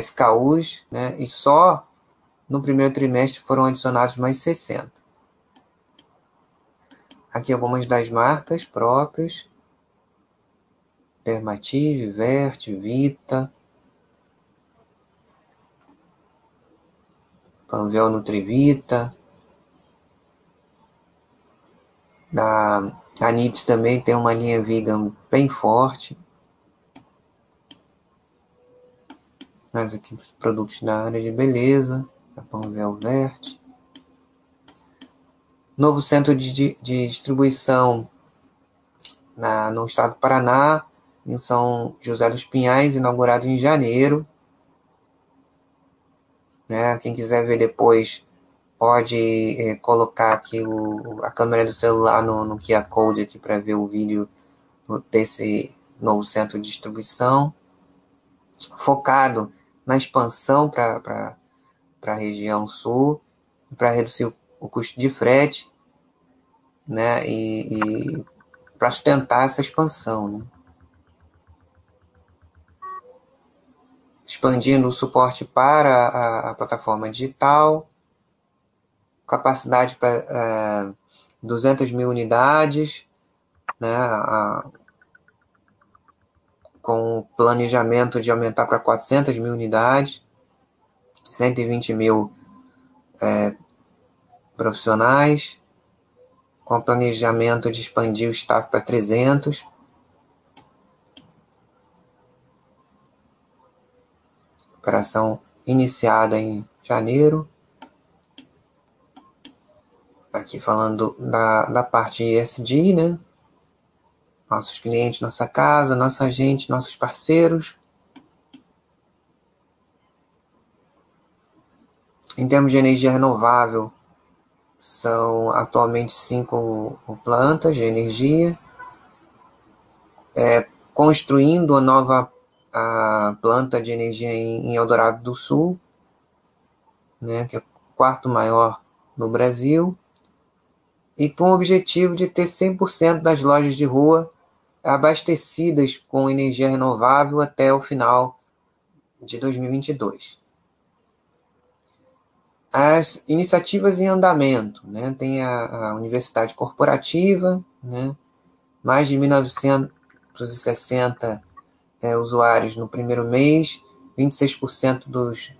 SKUs, né? e só no primeiro trimestre foram adicionados mais 60. Aqui algumas das marcas próprias. Dermative, Vert, Vita, Panvel Nutrivita, da A NITS também tem uma linha vegan bem forte. Mais aqui os produtos da área de beleza, da Panvel Verde. Novo centro de, de, de distribuição na, no estado do Paraná, em São José dos Pinhais, inaugurado em janeiro. Né? Quem quiser ver depois pode é, colocar aqui o, a câmera do celular no, no QR Code aqui para ver o vídeo desse novo centro de distribuição, focado na expansão para a região sul, para reduzir o, o, custo de frete, né, e, e para sustentar essa expansão, né. expandindo o suporte para a, a plataforma digital, capacidade para é, 200 mil unidades, né, a, com planejamento de aumentar para 400 mil unidades, 120 mil é, profissionais, com planejamento de expandir o staff para 300. Operação iniciada em janeiro aqui falando da, da parte ESG, né? Nossos clientes, nossa casa, nossa gente, nossos parceiros. Em termos de energia renovável, são atualmente cinco plantas de energia. É, construindo a nova a planta de energia em, em Eldorado do Sul, né, que é o quarto maior no Brasil e com o objetivo de ter 100% das lojas de rua abastecidas com energia renovável até o final de 2022. As iniciativas em andamento, né? tem a, a Universidade Corporativa, né? mais de 1.960 é, usuários no primeiro mês, 26% dos,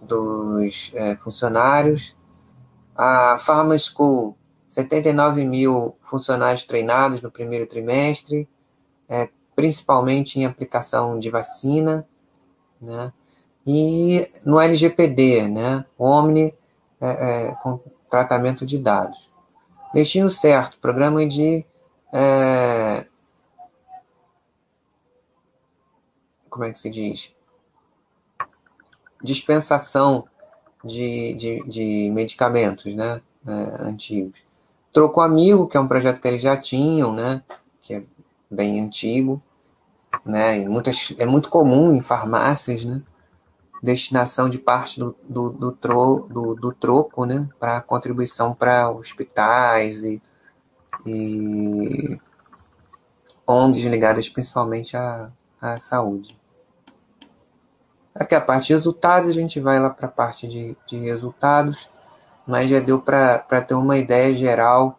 dos é, funcionários. A Pharma School, 79 mil funcionários treinados no primeiro trimestre, é, principalmente em aplicação de vacina, né? E no LGPD, né? Omni é, é, com tratamento de dados. Destino certo, programa de é, como é que se diz? Dispensação de, de, de medicamentos, né? É, antigos. Trocou Amigo, que é um projeto que eles já tinham, né? Que é bem antigo, né? E muitas, é muito comum em farmácias, né? Destinação de parte do, do, do, tro, do, do troco, né? Para contribuição para hospitais e, e ONGs ligadas principalmente à, à saúde. Aqui a parte de resultados, a gente vai lá para a parte de, de resultados mas já deu para ter uma ideia geral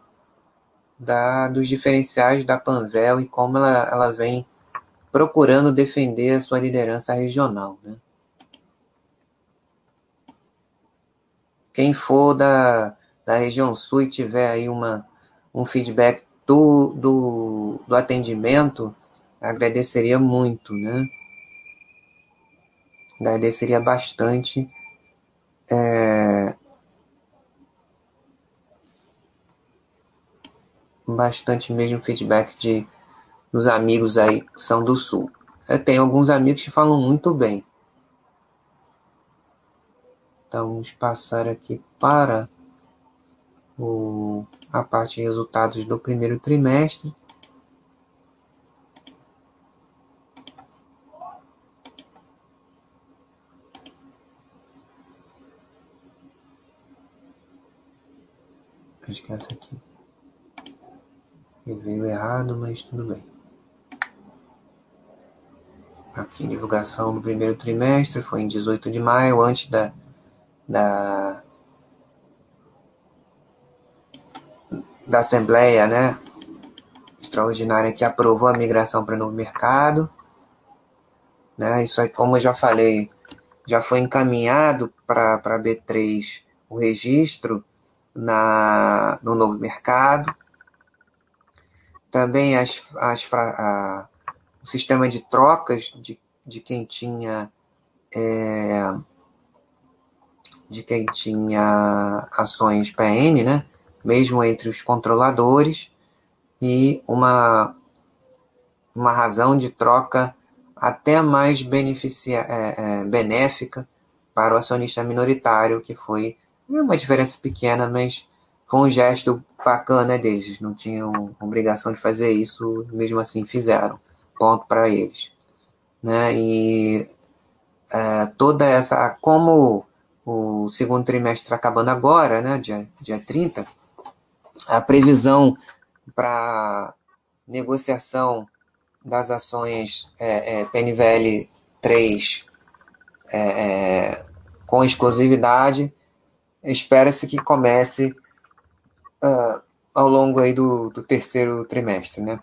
da, dos diferenciais da Panvel e como ela, ela vem procurando defender a sua liderança regional. Né? Quem for da, da região sul e tiver aí uma, um feedback do, do, do atendimento, agradeceria muito, né? Agradeceria bastante é, bastante mesmo feedback de dos amigos aí que são do sul. Eu tenho alguns amigos que falam muito bem. Então vamos passar aqui para o, a parte de resultados do primeiro trimestre. Acho que é essa aqui. Veio errado, mas tudo bem. Aqui, divulgação do primeiro trimestre foi em 18 de maio, antes da, da, da Assembleia né, Extraordinária que aprovou a migração para o novo mercado. Né, isso aí, como eu já falei, já foi encaminhado para a B3 o registro na, no novo mercado também as, as, a, o sistema de trocas de, de quem tinha é, de quem tinha ações PN, né? mesmo entre os controladores, e uma, uma razão de troca até mais é, é, benéfica para o acionista minoritário, que foi uma diferença pequena, mas foi um gesto bacana deles. Não tinham obrigação de fazer isso, mesmo assim fizeram. Ponto para eles. Né? E é, toda essa. Como o segundo trimestre está acabando agora, né, dia, dia 30, a previsão para negociação das ações é, é, PNVL 3 é, é, com exclusividade, espera-se que comece uh, ao longo aí do, do terceiro trimestre, né?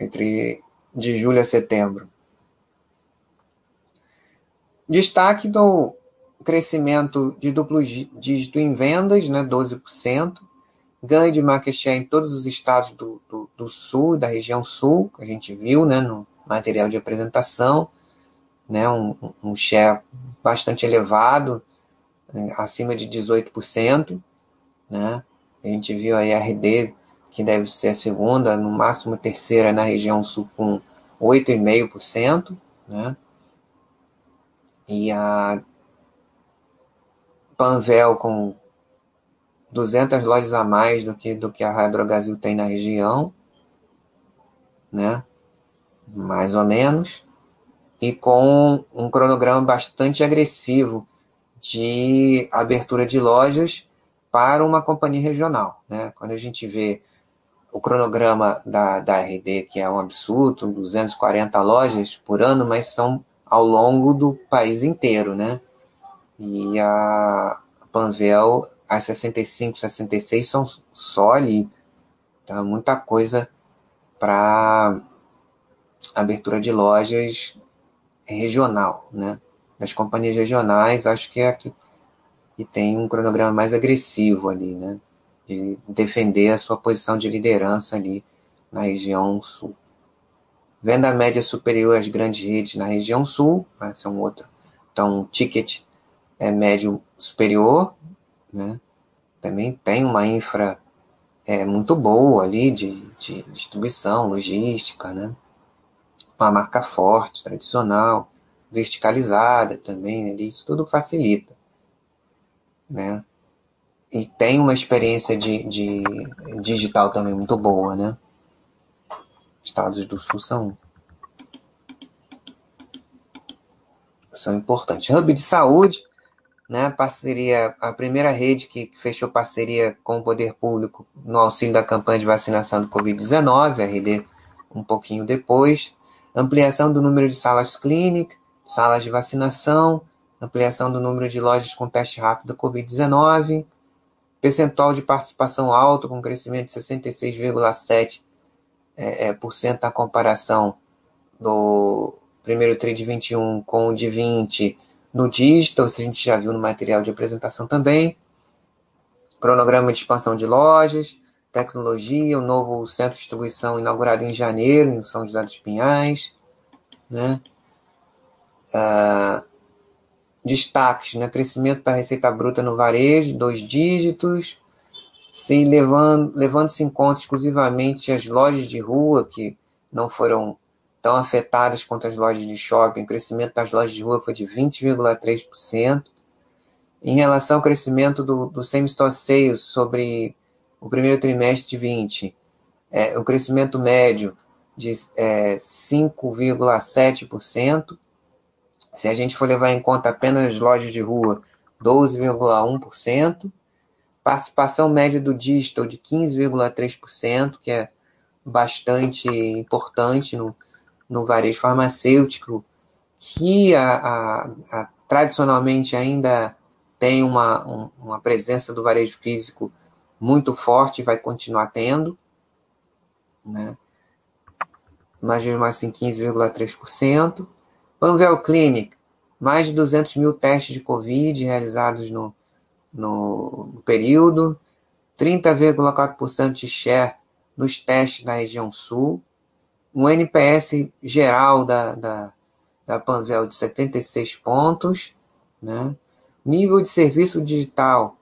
Entre de julho a setembro. Destaque do crescimento de duplo dígito em vendas, né, 12%, ganho de market share em todos os estados do, do, do sul, da região sul, que a gente viu né, no material de apresentação, né, um, um share bastante elevado, né, acima de 18%, né, a gente viu a RD, que deve ser a segunda, no máximo terceira na região sul, com 8,5%, né, e a Panvel com 200 lojas a mais do que, do que a Hydrogasil tem na região, né? mais ou menos, e com um cronograma bastante agressivo de abertura de lojas para uma companhia regional. Né? Quando a gente vê o cronograma da, da RD, que é um absurdo, 240 lojas por ano, mas são ao longo do país inteiro, né? E a Panvel, as 65, 66 são só ali. Então, é muita coisa para abertura de lojas regional, né? Das companhias regionais, acho que é aqui que tem um cronograma mais agressivo ali, né? De defender a sua posição de liderança ali na região sul. Venda média superior às grandes redes na região sul, esse é um outro. Então, ticket é médio superior, né? Também tem uma infra é, muito boa ali de, de distribuição, logística, né? Uma marca forte, tradicional, verticalizada também, né? isso tudo facilita, né? E tem uma experiência de, de digital também muito boa, né? estados do Sul são, são importantes. Hub de saúde, né, parceria, a primeira rede que fechou parceria com o poder público no auxílio da campanha de vacinação do Covid-19, a RD um pouquinho depois, ampliação do número de salas clínicas, salas de vacinação, ampliação do número de lojas com teste rápido da Covid-19, percentual de participação alto, com crescimento de 66,7% é, é, na comparação do primeiro TRI de 21 com o de 20 no digital, isso a gente já viu no material de apresentação também. Cronograma de expansão de lojas, tecnologia, o um novo centro de distribuição inaugurado em janeiro, em São José dos Pinhais. Né? Ah, destaques, né? crescimento da receita bruta no varejo, dois dígitos, se levando, levando-se em conta exclusivamente as lojas de rua, que não foram tão afetadas quanto as lojas de shopping, o crescimento das lojas de rua foi de 20,3%. Em relação ao crescimento do, do same-store sales sobre o primeiro trimestre de 20, é, o crescimento médio de é, 5,7%. Se a gente for levar em conta apenas as lojas de rua, 12,1%. Participação média do digital de 15,3%, que é bastante importante no, no varejo farmacêutico, que a, a, a, tradicionalmente ainda tem uma, um, uma presença do varejo físico muito forte e vai continuar tendo. Né? Mas mesmo assim, 15,3%. Panvel Clinic, mais de 200 mil testes de Covid realizados no, no período, 30,4% de share nos testes na região sul, um NPS geral da, da, da Panvel de 76 pontos, né? nível de serviço digital,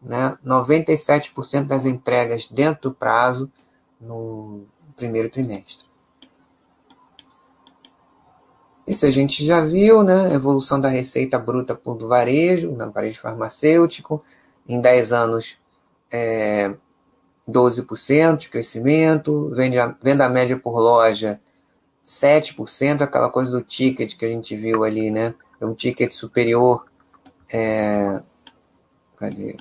né? 97% das entregas dentro do prazo no primeiro trimestre. Isso a gente já viu, né? Evolução da receita bruta do varejo, no varejo farmacêutico, em 10 anos, é, 12% de crescimento, venda, venda média por loja, 7%, aquela coisa do ticket que a gente viu ali, né? É um ticket superior. É, cadê?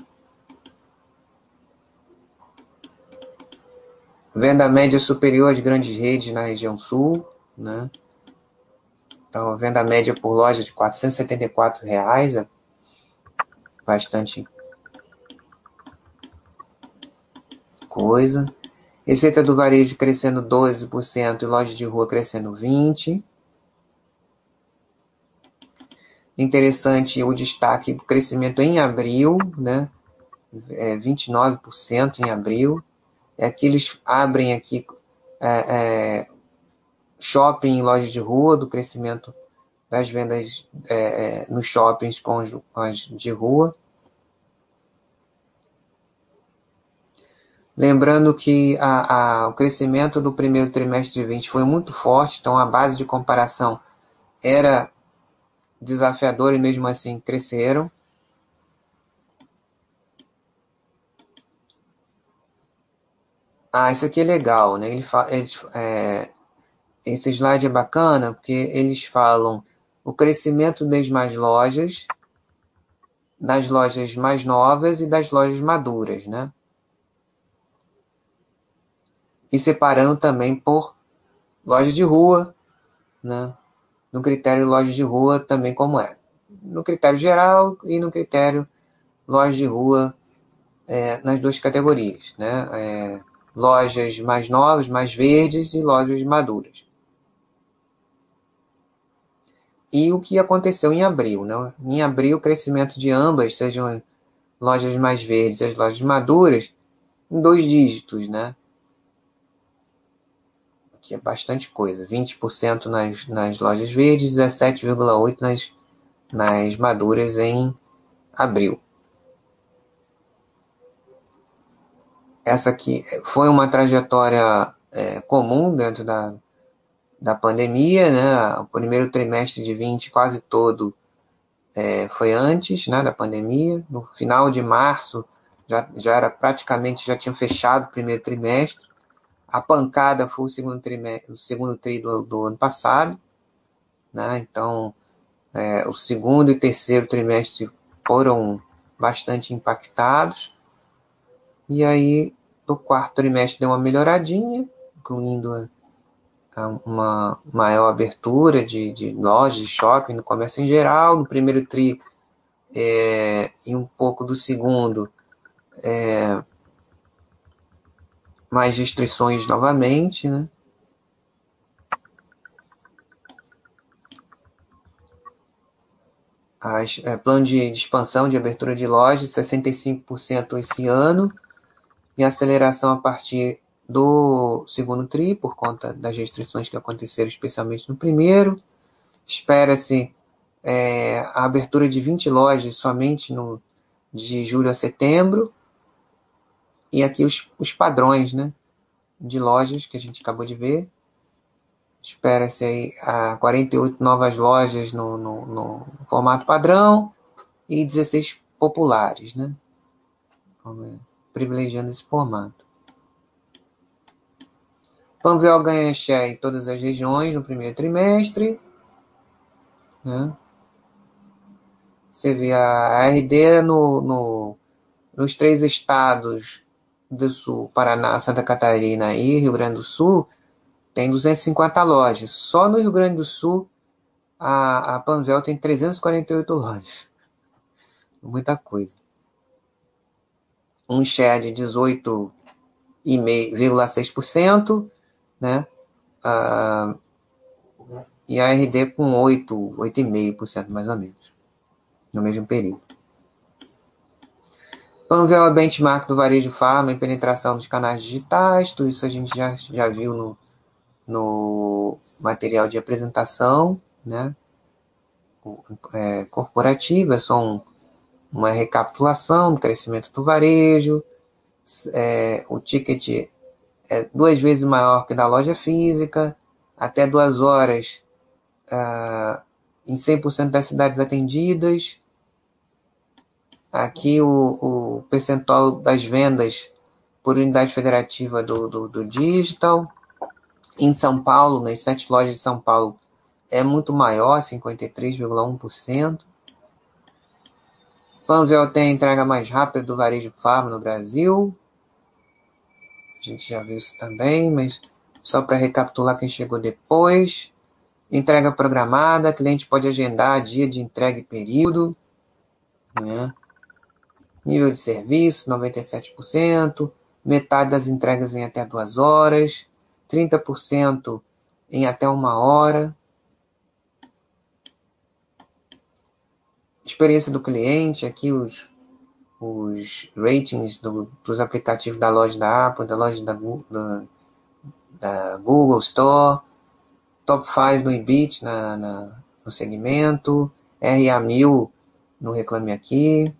Venda média superior às grandes redes na região sul, né? Então, venda média por loja de 474 reais, é bastante coisa. Receita do varejo crescendo 12% e loja de rua crescendo 20%. Interessante o destaque do crescimento em abril, né? É 29% em abril. É que eles abrem aqui é, é, shopping lojas de rua, do crescimento das vendas é, é nos shoppings com as de rua. Lembrando que a, a, o crescimento do primeiro trimestre de 20 foi muito forte, então a base de comparação era desafiadora e mesmo assim cresceram. Ah, isso aqui é legal, né? Ele eles, é, esse slide é bacana porque eles falam o crescimento das mais lojas, das lojas mais novas e das lojas maduras, né? E separando também por loja de rua, né? No critério loja de rua também como é. No critério geral e no critério loja de rua é, nas duas categorias, né? É, lojas mais novas, mais verdes e lojas maduras e o que aconteceu em abril. Né? Em abril, o crescimento de ambas, sejam lojas mais verdes as lojas maduras, em dois dígitos, né? Que é bastante coisa. 20% nas, nas lojas verdes, 17,8% nas, nas maduras em abril. Essa aqui foi uma trajetória é, comum dentro da, da pandemia, né? O primeiro trimestre de 20 quase todo é, foi antes, né, da pandemia. No final de março já, já era praticamente já tinha fechado o primeiro trimestre. A pancada foi o segundo trimestre, o segundo tri do, do ano passado, né? Então, é, o segundo e terceiro trimestre foram bastante impactados. E aí, no quarto trimestre deu uma melhoradinha, incluindo uma maior abertura de, de lojas, de shopping, no comércio em geral. No primeiro TRI é, e um pouco do segundo, é, mais restrições novamente, né? As, é, plano de, de, expansão de abertura de lojas, 65% esse ano, e aceleração a partir do segundo TRI, por conta das restrições que aconteceram, especialmente no primeiro. Espera-se é, a abertura de 20 lojas somente no, de julho a setembro. E aqui os, os padrões né, de lojas que a gente acabou de ver. Espera-se aí a 48 novas lojas no, no, no, formato padrão e 16 populares, né? Privilegiando esse formato. Panvel ganha share em todas as regiões no primeiro trimestre. Né? Você vê a RD no, no, nos três estados do Sul, Paraná, Santa Catarina e Rio Grande do Sul, tem 250 lojas. Só no Rio Grande do Sul, a, a Panvel tem 348 lojas. Muita coisa. Um share de 18,6% né? Ah, e a RD com 8, 8,5% mais ou menos, no mesmo período. Panvel é benchmark do varejo farma e penetração dos canais digitais, tudo isso a gente já, já viu no, no material de apresentação, né? É, corporativa, é só um, uma recapitulação do crescimento do varejo, é, o ticket é duas vezes maior que da loja física, até duas horas uh, em 100% das cidades atendidas. Aqui o, o percentual das vendas por unidade federativa do, do, do digital. Em São Paulo, nas sete lojas de São Paulo, é muito maior, 53,1%. Panvel tem a entrega mais rápida do varejo farma no Brasil. A gente já viu isso também, mas só para recapitular quem chegou depois. Entrega programada, cliente pode agendar dia de entrega e período. Né? Nível de serviço, 97%. Metade das entregas em até duas horas. 30% em até uma hora. Experiência do cliente, aqui os, os ratings do, dos aplicativos da loja da Apple, da loja da, da, da Google Store, top 5 no EBIT na, na, no segmento, RA1000 no Reclame Aqui,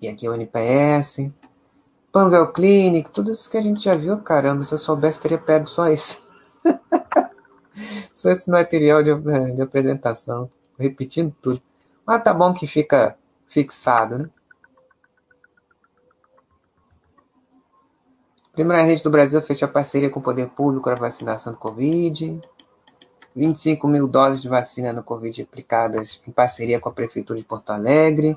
e aqui o NPS, Panvel Clinic, tudo isso que a gente já viu, caramba, se eu soubesse teria pego só esse. só esse material de, de apresentação, repetindo tudo. Mas tá bom que fica fixado, né? Primeira rede do Brasil fecha parceria com o poder público para vacinação do Covid. 25 mil doses de vacina no Covid aplicadas em parceria com a Prefeitura de Porto Alegre.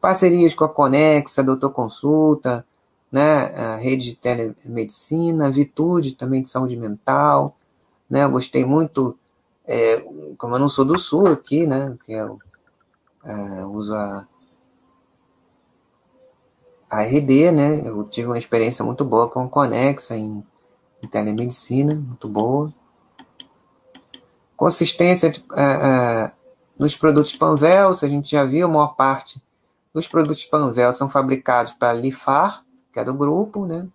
Parcerias com a Conexa, Doutor Consulta, né, a rede de telemedicina, Vitude também de saúde mental. Né, eu gostei muito, é, como eu não sou do Sul aqui, né, que eu é, uso a a RD, né? Eu tive uma experiência muito boa com Conexa em, em telemedicina, muito boa. Consistência de, uh, uh, nos produtos Panvel, a gente já viu, a maior parte dos produtos Panvel são fabricados para Lifar, que é do grupo, né?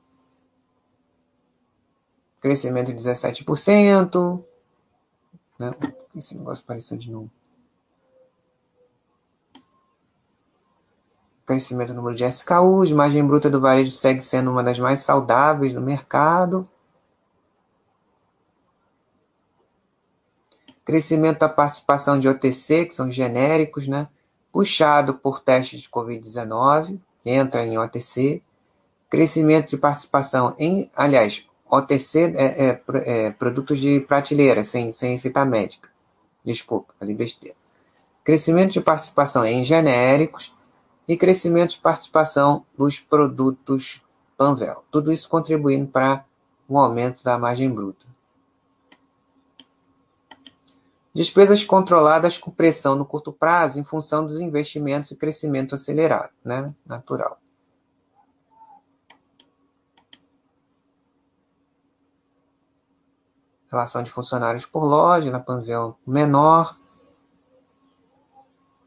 Crescimento de 17%. Né? Esse negócio apareceu de novo. Crescimento do número de SKUs, margem bruta do varejo segue sendo uma das mais saudáveis no mercado. Crescimento da participação de OTC, que são genéricos, né? puxado por testes de Covid-19, que entra em OTC. Crescimento de participação em, aliás, OTC é, é, é produtos de prateleira, sem, sem receita médica. Desculpa, falei besteira. Crescimento de participação em genéricos e crescimento de participação dos produtos Panvel. Tudo isso contribuindo para o aumento da margem bruta. Despesas controladas com pressão no curto prazo em função dos investimentos e crescimento acelerado, né? natural. Relação de funcionários por loja, na Panvel menor,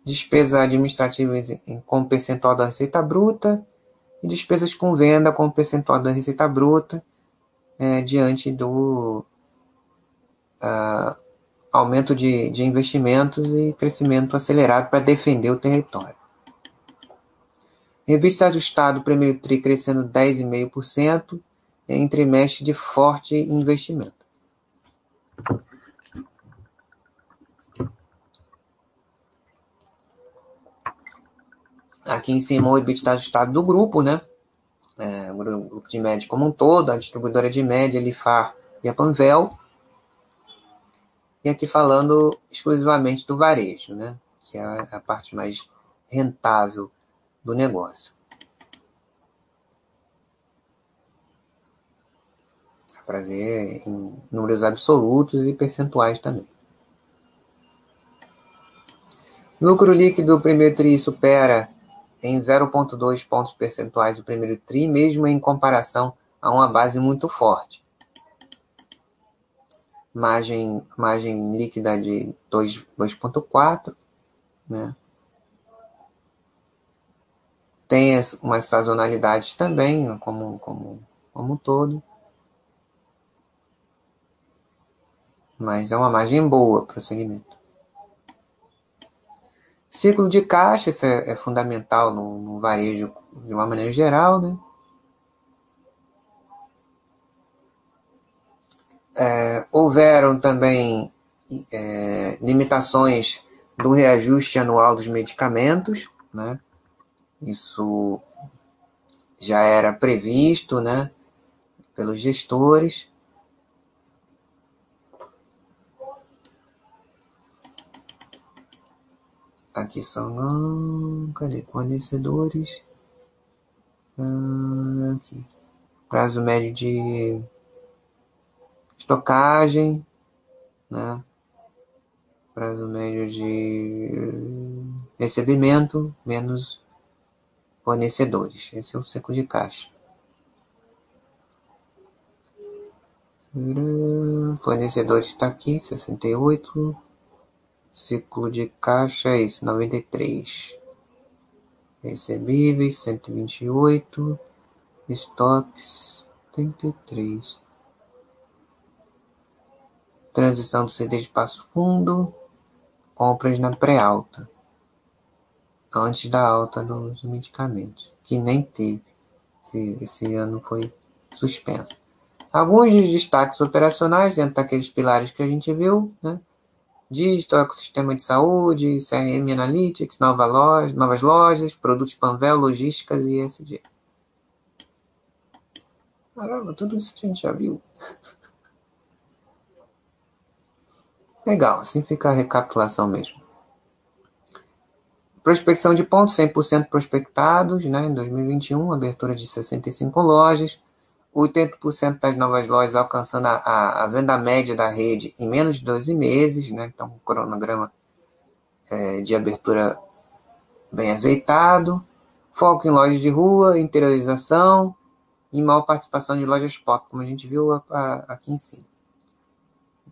despesas administrativas com percentual da receita bruta e despesas com venda com percentual da receita bruta é, diante do uh, aumento de, de investimentos e crescimento acelerado para defender o território. Revista ajustado, primeiro TRI crescendo 10,5% em trimestre de forte investimento. Aqui em cima o EBITDA ajustado do grupo, né? É, o grupo de média como um todo, a distribuidora de média, Lifar e a Panvel. E aqui falando exclusivamente do varejo, né? Que é a parte mais rentável do negócio. Para ver em números absolutos e percentuais também. Lucro líquido do primeiro TRI supera em 0,2 pontos percentuais o primeiro TRI, mesmo em comparação a uma base muito forte. Margem, margem líquida de 2,4, né? Tem umas sazonalidades também, como, como, como um todo. Mas é uma margem boa para o segmento. Ciclo de caixa, isso é, é fundamental no, no, varejo de uma maneira geral, né? É, houveram também é, limitações do reajuste anual dos medicamentos, né? Isso já era previsto, né, pelos gestores. Aqui são, cadê? Fornecedores. Ah, aqui. Prazo médio de estocagem, né? Prazo médio de recebimento menos fornecedores. Esse é o ciclo de caixa. Fornecedores está aqui, 68. Ciclo de caixa é esse, 93. Recebíveis, 128. Estoques, 33. Transição do CD de passo fundo. Compras na pré-alta antes da alta dos medicamentos, que nem teve. Esse, esse ano foi suspenso. Alguns destaques operacionais dentro daqueles pilares que a gente viu, né? Digital, ecossistema de saúde, CRM Analytics, nova loja, novas lojas, produtos Panvel, logísticas e ESG. Caramba, tudo isso a gente já viu. Legal, assim fica a recapitulação mesmo. Prospecção de pontos, 100% prospectados né, em 2021, abertura de 65 lojas, 80% das novas lojas alcançando a, a, a, venda média da rede em menos de 12 meses, né, então um cronograma é, de abertura bem azeitado, foco em lojas de rua, interiorização e maior participação de lojas pop, como a gente viu aqui em cima.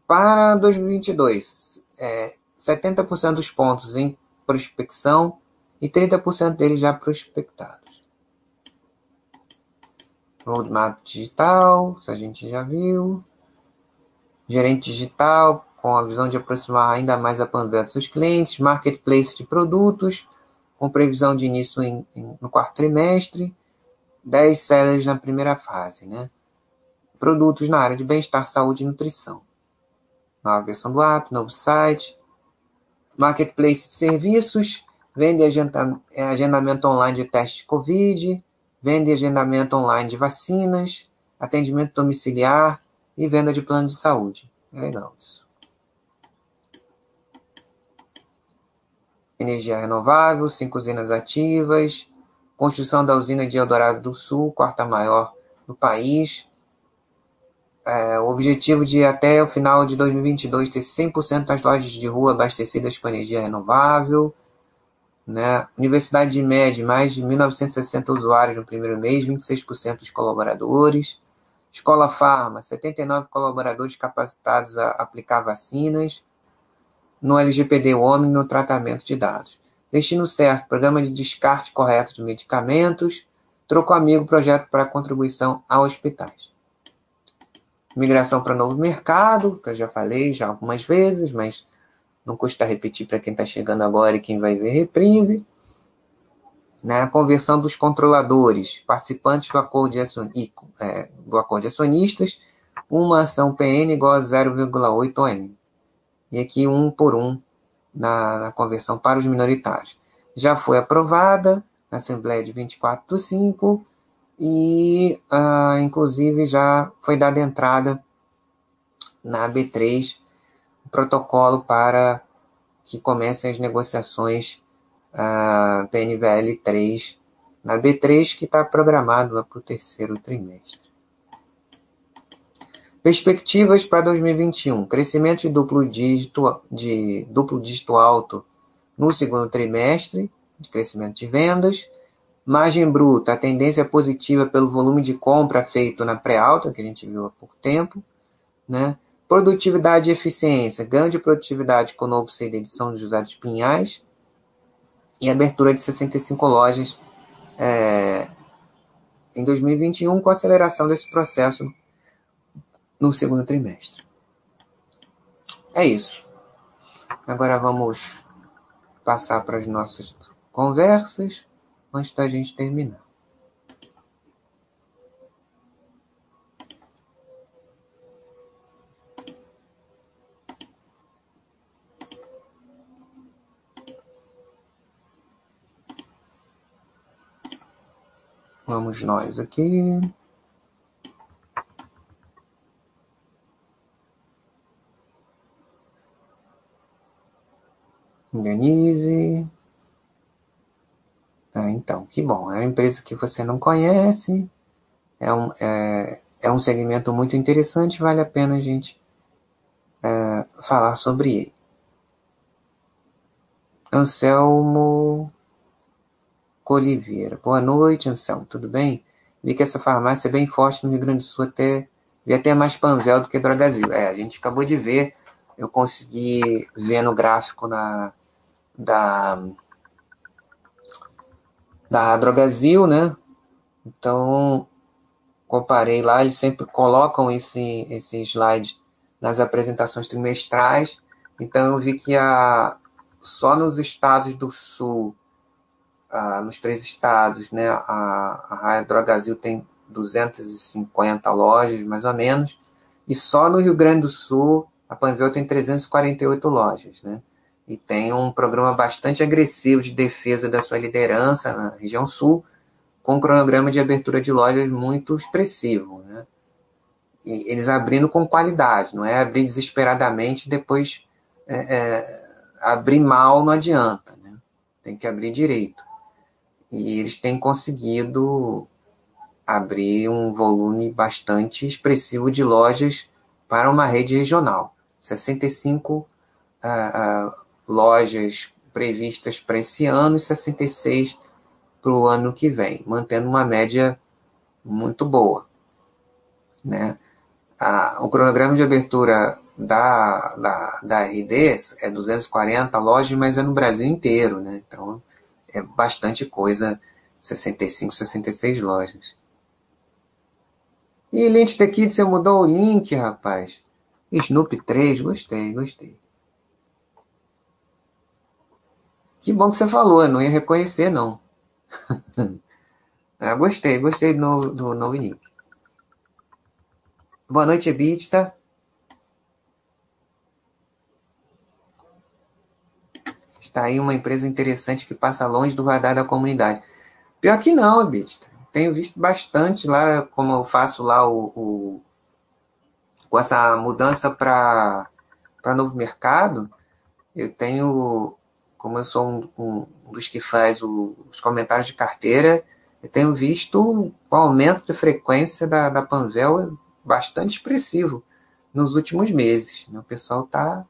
Para 2022, é, 70% dos pontos em prospecção e 30% deles já prospectados. Roadmap digital, isso a gente já viu. Gerente digital, com a visão de aproximar ainda mais a Panvel dos clientes. Marketplace de produtos, com previsão de início em, em, no quarto trimestre. 10 sellers na primeira fase, né? Produtos na área de bem-estar, saúde e nutrição. Nova versão do app, novo site, marketplace de serviços, vende agendamento online de teste de Covid, vende agendamento online de vacinas, atendimento domiciliar e venda de plano de saúde. É legal isso. Energia renovável, cinco usinas ativas, construção da usina de Eldorado do Sul, quarta maior do país, é, o objetivo de até o final de 2022 ter 100% das lojas de rua abastecidas com energia renovável. Né? Universidade de Média, mais de 1.960 usuários no primeiro mês, 26% dos colaboradores. Escola Farma, 79 colaboradores capacitados a aplicar vacinas. No LGPD Homem, no tratamento de dados. Destino certo, programa de descarte correto de medicamentos. Troco Amigo, projeto para contribuição a hospitais. Migração para novo mercado, que eu já falei já algumas vezes, mas não custa repetir para quem está chegando agora e quem vai ver reprise. Né? A conversão dos controladores, participantes do acordo de, é, do acordo de acionistas, uma ação PN igual a 0,8 ON. E aqui um por um na, na, conversão para os minoritários. Já foi aprovada na Assembleia de 24 do 5 e uh, inclusive já foi dada entrada na B3 o protocolo para que comecem as negociações uh, ah, PNVL 3 na B3 que está programado para o terceiro trimestre. Perspectivas para 2021: crescimento de duplo dígito, de duplo dígito alto no segundo trimestre, de crescimento de vendas Margem bruta, a tendência positiva pelo volume de compra feito na pré-alta, que a gente viu há pouco tempo. Né? Produtividade e eficiência, ganho de produtividade com o novo CD de São José dos Pinhais e abertura de 65 lojas é, em 2021 com aceleração desse processo no segundo trimestre. É isso. Agora vamos passar para as nossas conversas antes da gente terminar. Vamos nós aqui. Organize. Ah, então, que bom. É uma empresa que você não conhece. É um, é, é um segmento muito interessante. Vale a pena a gente é, falar sobre ele. Anselmo Coliveira. Boa noite, Anselmo. Tudo bem? Vi que essa farmácia é bem forte no Rio Grande do Sul, até, vi até mais Panvel do que Drogazil. É, a gente acabou de ver, eu consegui ver no gráfico na, da, da Drogazil, né? Então, comparei lá, eles sempre colocam esse, esse slide nas apresentações trimestrais. Então, eu vi que a, só nos estados do Sul, ah, nos três estados, né, a, a Raia Drogazil tem 250 lojas, mais ou menos, e só no Rio Grande do Sul, a Panvel tem 348 lojas, né? e tem um programa bastante agressivo de defesa da sua liderança na região sul, com um cronograma de abertura de lojas muito expressivo. Né? E eles abrindo com qualidade, não é abrir desesperadamente depois é, é, abrir mal não adianta, né? tem que abrir direito. E eles têm conseguido abrir um volume bastante expressivo de lojas para uma rede regional. 65 uh, uh, lojas previstas para esse ano e 66 para o ano que vem, mantendo uma média muito boa. Né? O cronograma de abertura da, da, da RD é 240 lojas, mas é no Brasil inteiro, né? então é bastante coisa, 65, 66 lojas. E Lente The Kid, você mudou o link, rapaz. Snoop 3, gostei, gostei. Que bom que você falou, eu não ia reconhecer, não. ah, gostei, gostei do novo, do novo. Boa noite, Ebita. Está aí uma empresa interessante que passa longe do radar da comunidade. Pior que não, Ebita. Tenho visto bastante lá, como eu faço lá o, o com essa mudança para novo mercado, eu tenho como eu sou um, um dos que faz o, os comentários de carteira, eu tenho visto o aumento de frequência da, da Panvel bastante expressivo nos últimos meses. Né? O pessoal está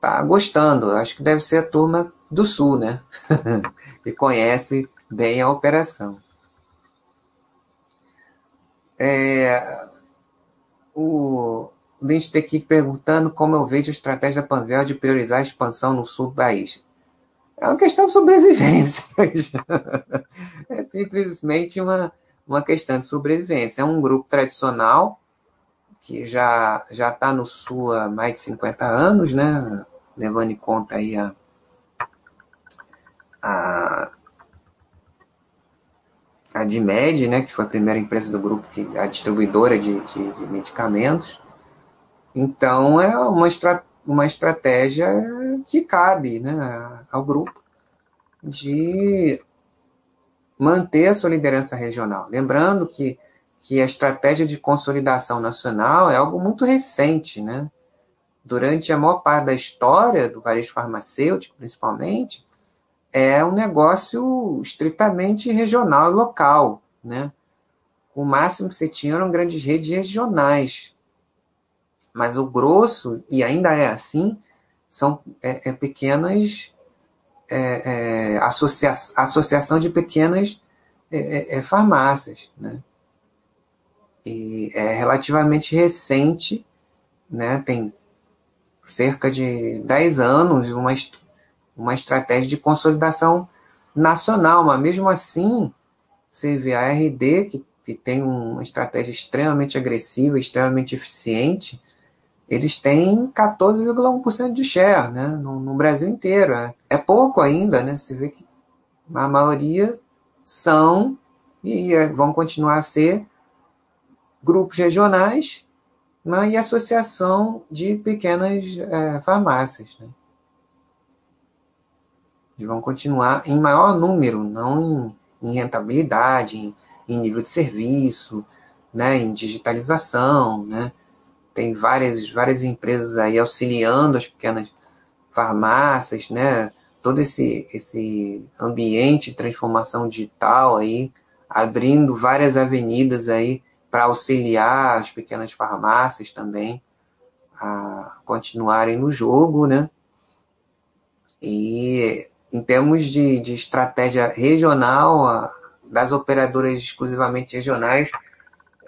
tá gostando. Acho que deve ser a turma do Sul, né? que conhece bem a operação. É, o, Lynch aqui perguntando como eu vejo a estratégia da Panvel de priorizar a expansão no sul do país. É uma questão de sobrevivência. é simplesmente uma, uma questão de sobrevivência. É um grupo tradicional que já já está no sul há mais de 50 anos, né? levando em conta aí a, a, a Dimed, né? que foi a primeira empresa do grupo, que, a distribuidora de, de, de medicamentos. Então, é uma, estra uma estratégia que cabe né, ao grupo de manter a sua liderança regional. Lembrando que, que a estratégia de consolidação nacional é algo muito recente. Né? Durante a maior parte da história do varejo farmacêutico, principalmente, é um negócio estritamente regional e local. Né? O máximo que você tinha eram grandes redes regionais mas o grosso, e ainda é assim, são é, é pequenas é, é associa associação de pequenas é, é, farmácias, né? E é relativamente recente, né? Tem cerca de 10 anos uma, uma estratégia de consolidação nacional, mas mesmo assim, você vê a RD, que, que tem uma estratégia extremamente agressiva, extremamente eficiente, eles têm 14,1% de share né, no, no, Brasil inteiro. É, é pouco ainda, né? Você vê que a maioria são e é, vão continuar a ser grupos regionais né, e associação de pequenas é, farmácias. Né? Eles vão continuar em maior número, não em, em rentabilidade, em, em, nível de serviço, né, em digitalização. Né? Tem várias, várias empresas aí auxiliando as pequenas farmácias, né? todo esse, esse ambiente de transformação digital aí, abrindo várias avenidas aí para auxiliar as pequenas farmácias também a continuarem no jogo, né? E em termos de, de estratégia regional, das operadoras exclusivamente regionais,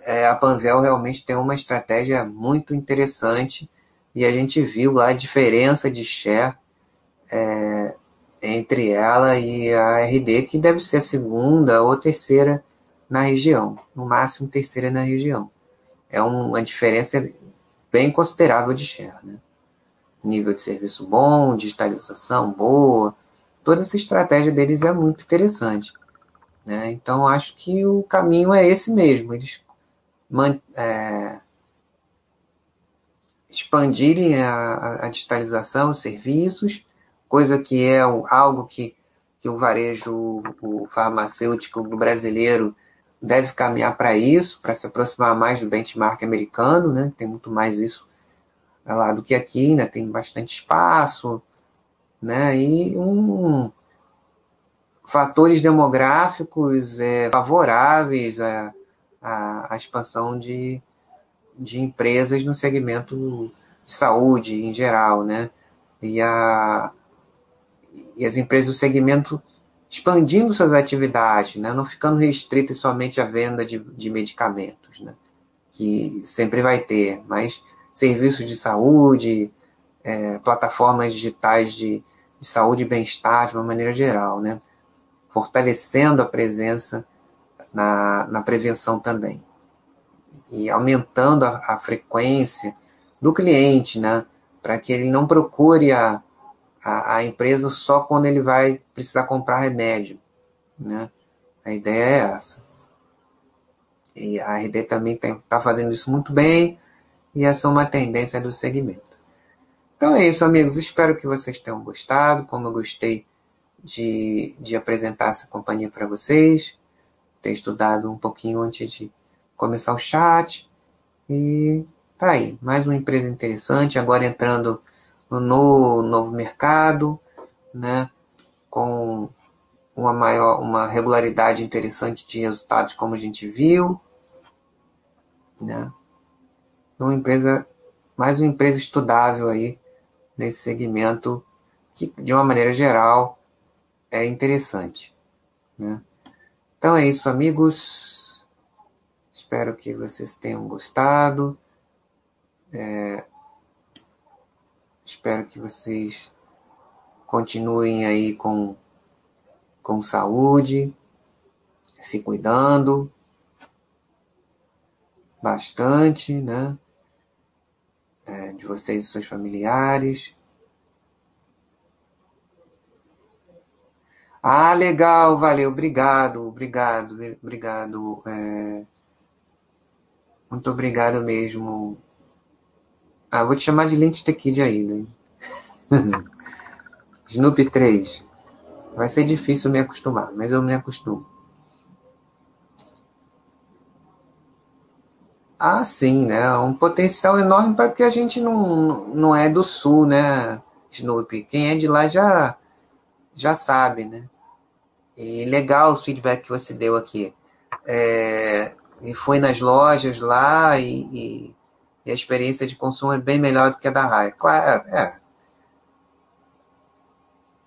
é, a Panvel realmente tem uma estratégia muito interessante e a gente viu lá a diferença de share é, entre ela e a RD, que deve ser a segunda ou terceira na região, no máximo terceira na região. É uma diferença bem considerável de share. Né? Nível de serviço bom, digitalização boa, toda essa estratégia deles é muito interessante. Né? Então, acho que o caminho é esse mesmo. Eles é, expandirem a, a, digitalização, os serviços, coisa que é algo que, que o varejo o farmacêutico brasileiro deve caminhar para isso, para se aproximar mais do benchmark americano, né? Tem muito mais isso lá do que aqui, né? Tem bastante espaço, né? E um fatores demográficos é, favoráveis à, à expansão de, de empresas no segmento de saúde em geral, né? E, a, e as empresas do segmento expandindo suas atividades, né? não ficando restritas somente à venda de, de medicamentos, né? que sempre vai ter, mas serviços de saúde, é, plataformas digitais de, de saúde e bem-estar de uma maneira geral, né? fortalecendo a presença na, na prevenção também e aumentando a, a frequência do cliente, né? para que ele não procure a, a, a, empresa só quando ele vai precisar comprar remédio. Né? A ideia é essa. E a RD também está fazendo isso muito bem, e essa é uma tendência do segmento. Então é isso, amigos. Espero que vocês tenham gostado, como eu gostei de, de apresentar essa companhia para vocês. Ter estudado um pouquinho antes de começar o chat. E tá aí, mais uma empresa interessante, agora entrando no novo mercado, né, com uma maior, uma regularidade interessante de resultados, como a gente viu, né, uma empresa, mais uma empresa estudável aí nesse segmento que, de uma maneira geral, é interessante, né. Então é isso, amigos. Espero que vocês tenham gostado. É, Espero que vocês continuem aí com, com saúde, se cuidando bastante, né? É, de vocês e seus familiares. Ah, legal, valeu, obrigado, obrigado, obrigado. É, muito obrigado mesmo, ah, vou te chamar de Lynch the Kid ainda. Snoopy 3. Vai ser difícil me acostumar, mas eu me acostumo. Ah, sim, né? Um potencial enorme para que a gente não, não é do sul, né, Snoopy? Quem é de lá já, já sabe, né? E legal o feedback que você deu aqui. É, e foi nas lojas lá e, e e a experiência de consumo é bem melhor do que a da Raia. Claro, é.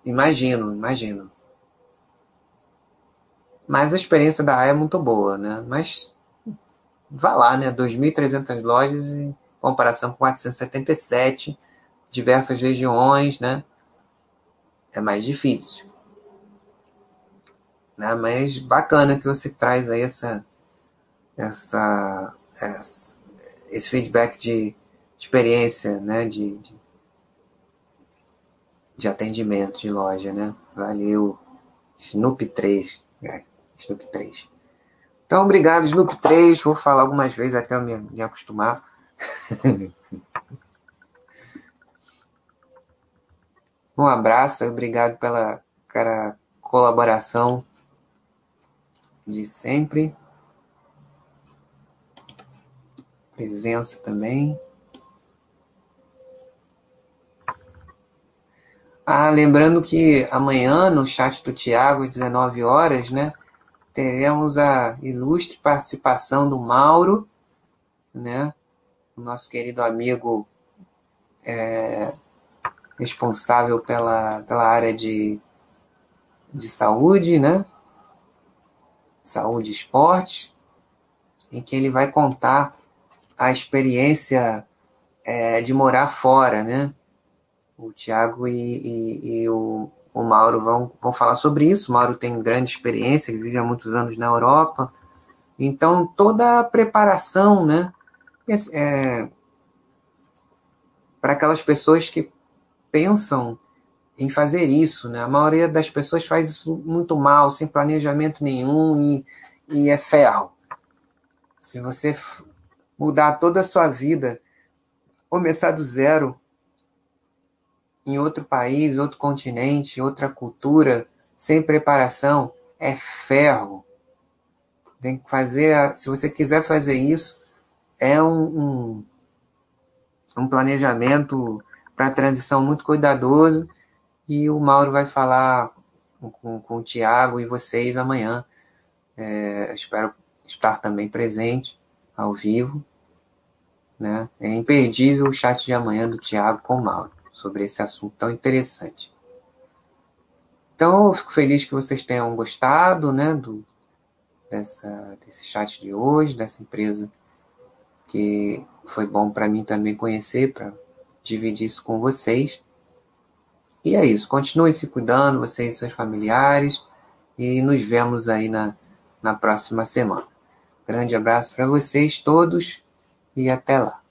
Imagino, imagino. Mas a experiência da Raia é muito boa, né? Mas vá lá, né? 2.300 lojas em comparação com 477, diversas regiões, né? É mais difícil. Né? Mas bacana que você traz aí essa, essa, essa esse feedback de experiência, né? De, de, de, atendimento de loja, né? Valeu, Snoop 3. É, Snoop 3. Então, obrigado, Snoop 3. Vou falar algumas vezes até eu me, me acostumar. um abraço, obrigado pela cara, colaboração de sempre. Presença também. Ah, lembrando que amanhã no chat do Tiago, às 19 horas, né, teremos a ilustre participação do Mauro, né, nosso querido amigo é, responsável pela, pela área de, de saúde, né, saúde e esporte, em que ele vai contar a experiência é, de morar fora, né, o Tiago e, e, e, o, o Mauro vão, vão falar sobre isso. O Mauro tem grande experiência, ele vive há muitos anos na Europa. Então, toda a preparação, né? É, para aquelas pessoas que pensam em fazer isso, né? A maioria das pessoas faz isso muito mal, sem planejamento nenhum e, e é ferro. Se você mudar toda a sua vida, começar do zero, em outro país, outro continente, outra cultura, sem preparação, é ferro. Tem que fazer, se você quiser fazer isso, é um, um, um planejamento para transição muito cuidadoso e o Mauro vai falar com, com o Tiago e vocês amanhã. É, espero estar também presente ao vivo. Né? É imperdível o chat de amanhã do Tiago com o Mauro sobre esse assunto tão interessante. Então, eu fico feliz que vocês tenham gostado né, do, dessa, desse chat de hoje, dessa empresa que foi bom para mim também conhecer, para dividir isso com vocês. E é isso. Continue se cuidando, vocês e seus familiares. E nos vemos aí na, na próxima semana. Grande abraço para vocês todos e até lá.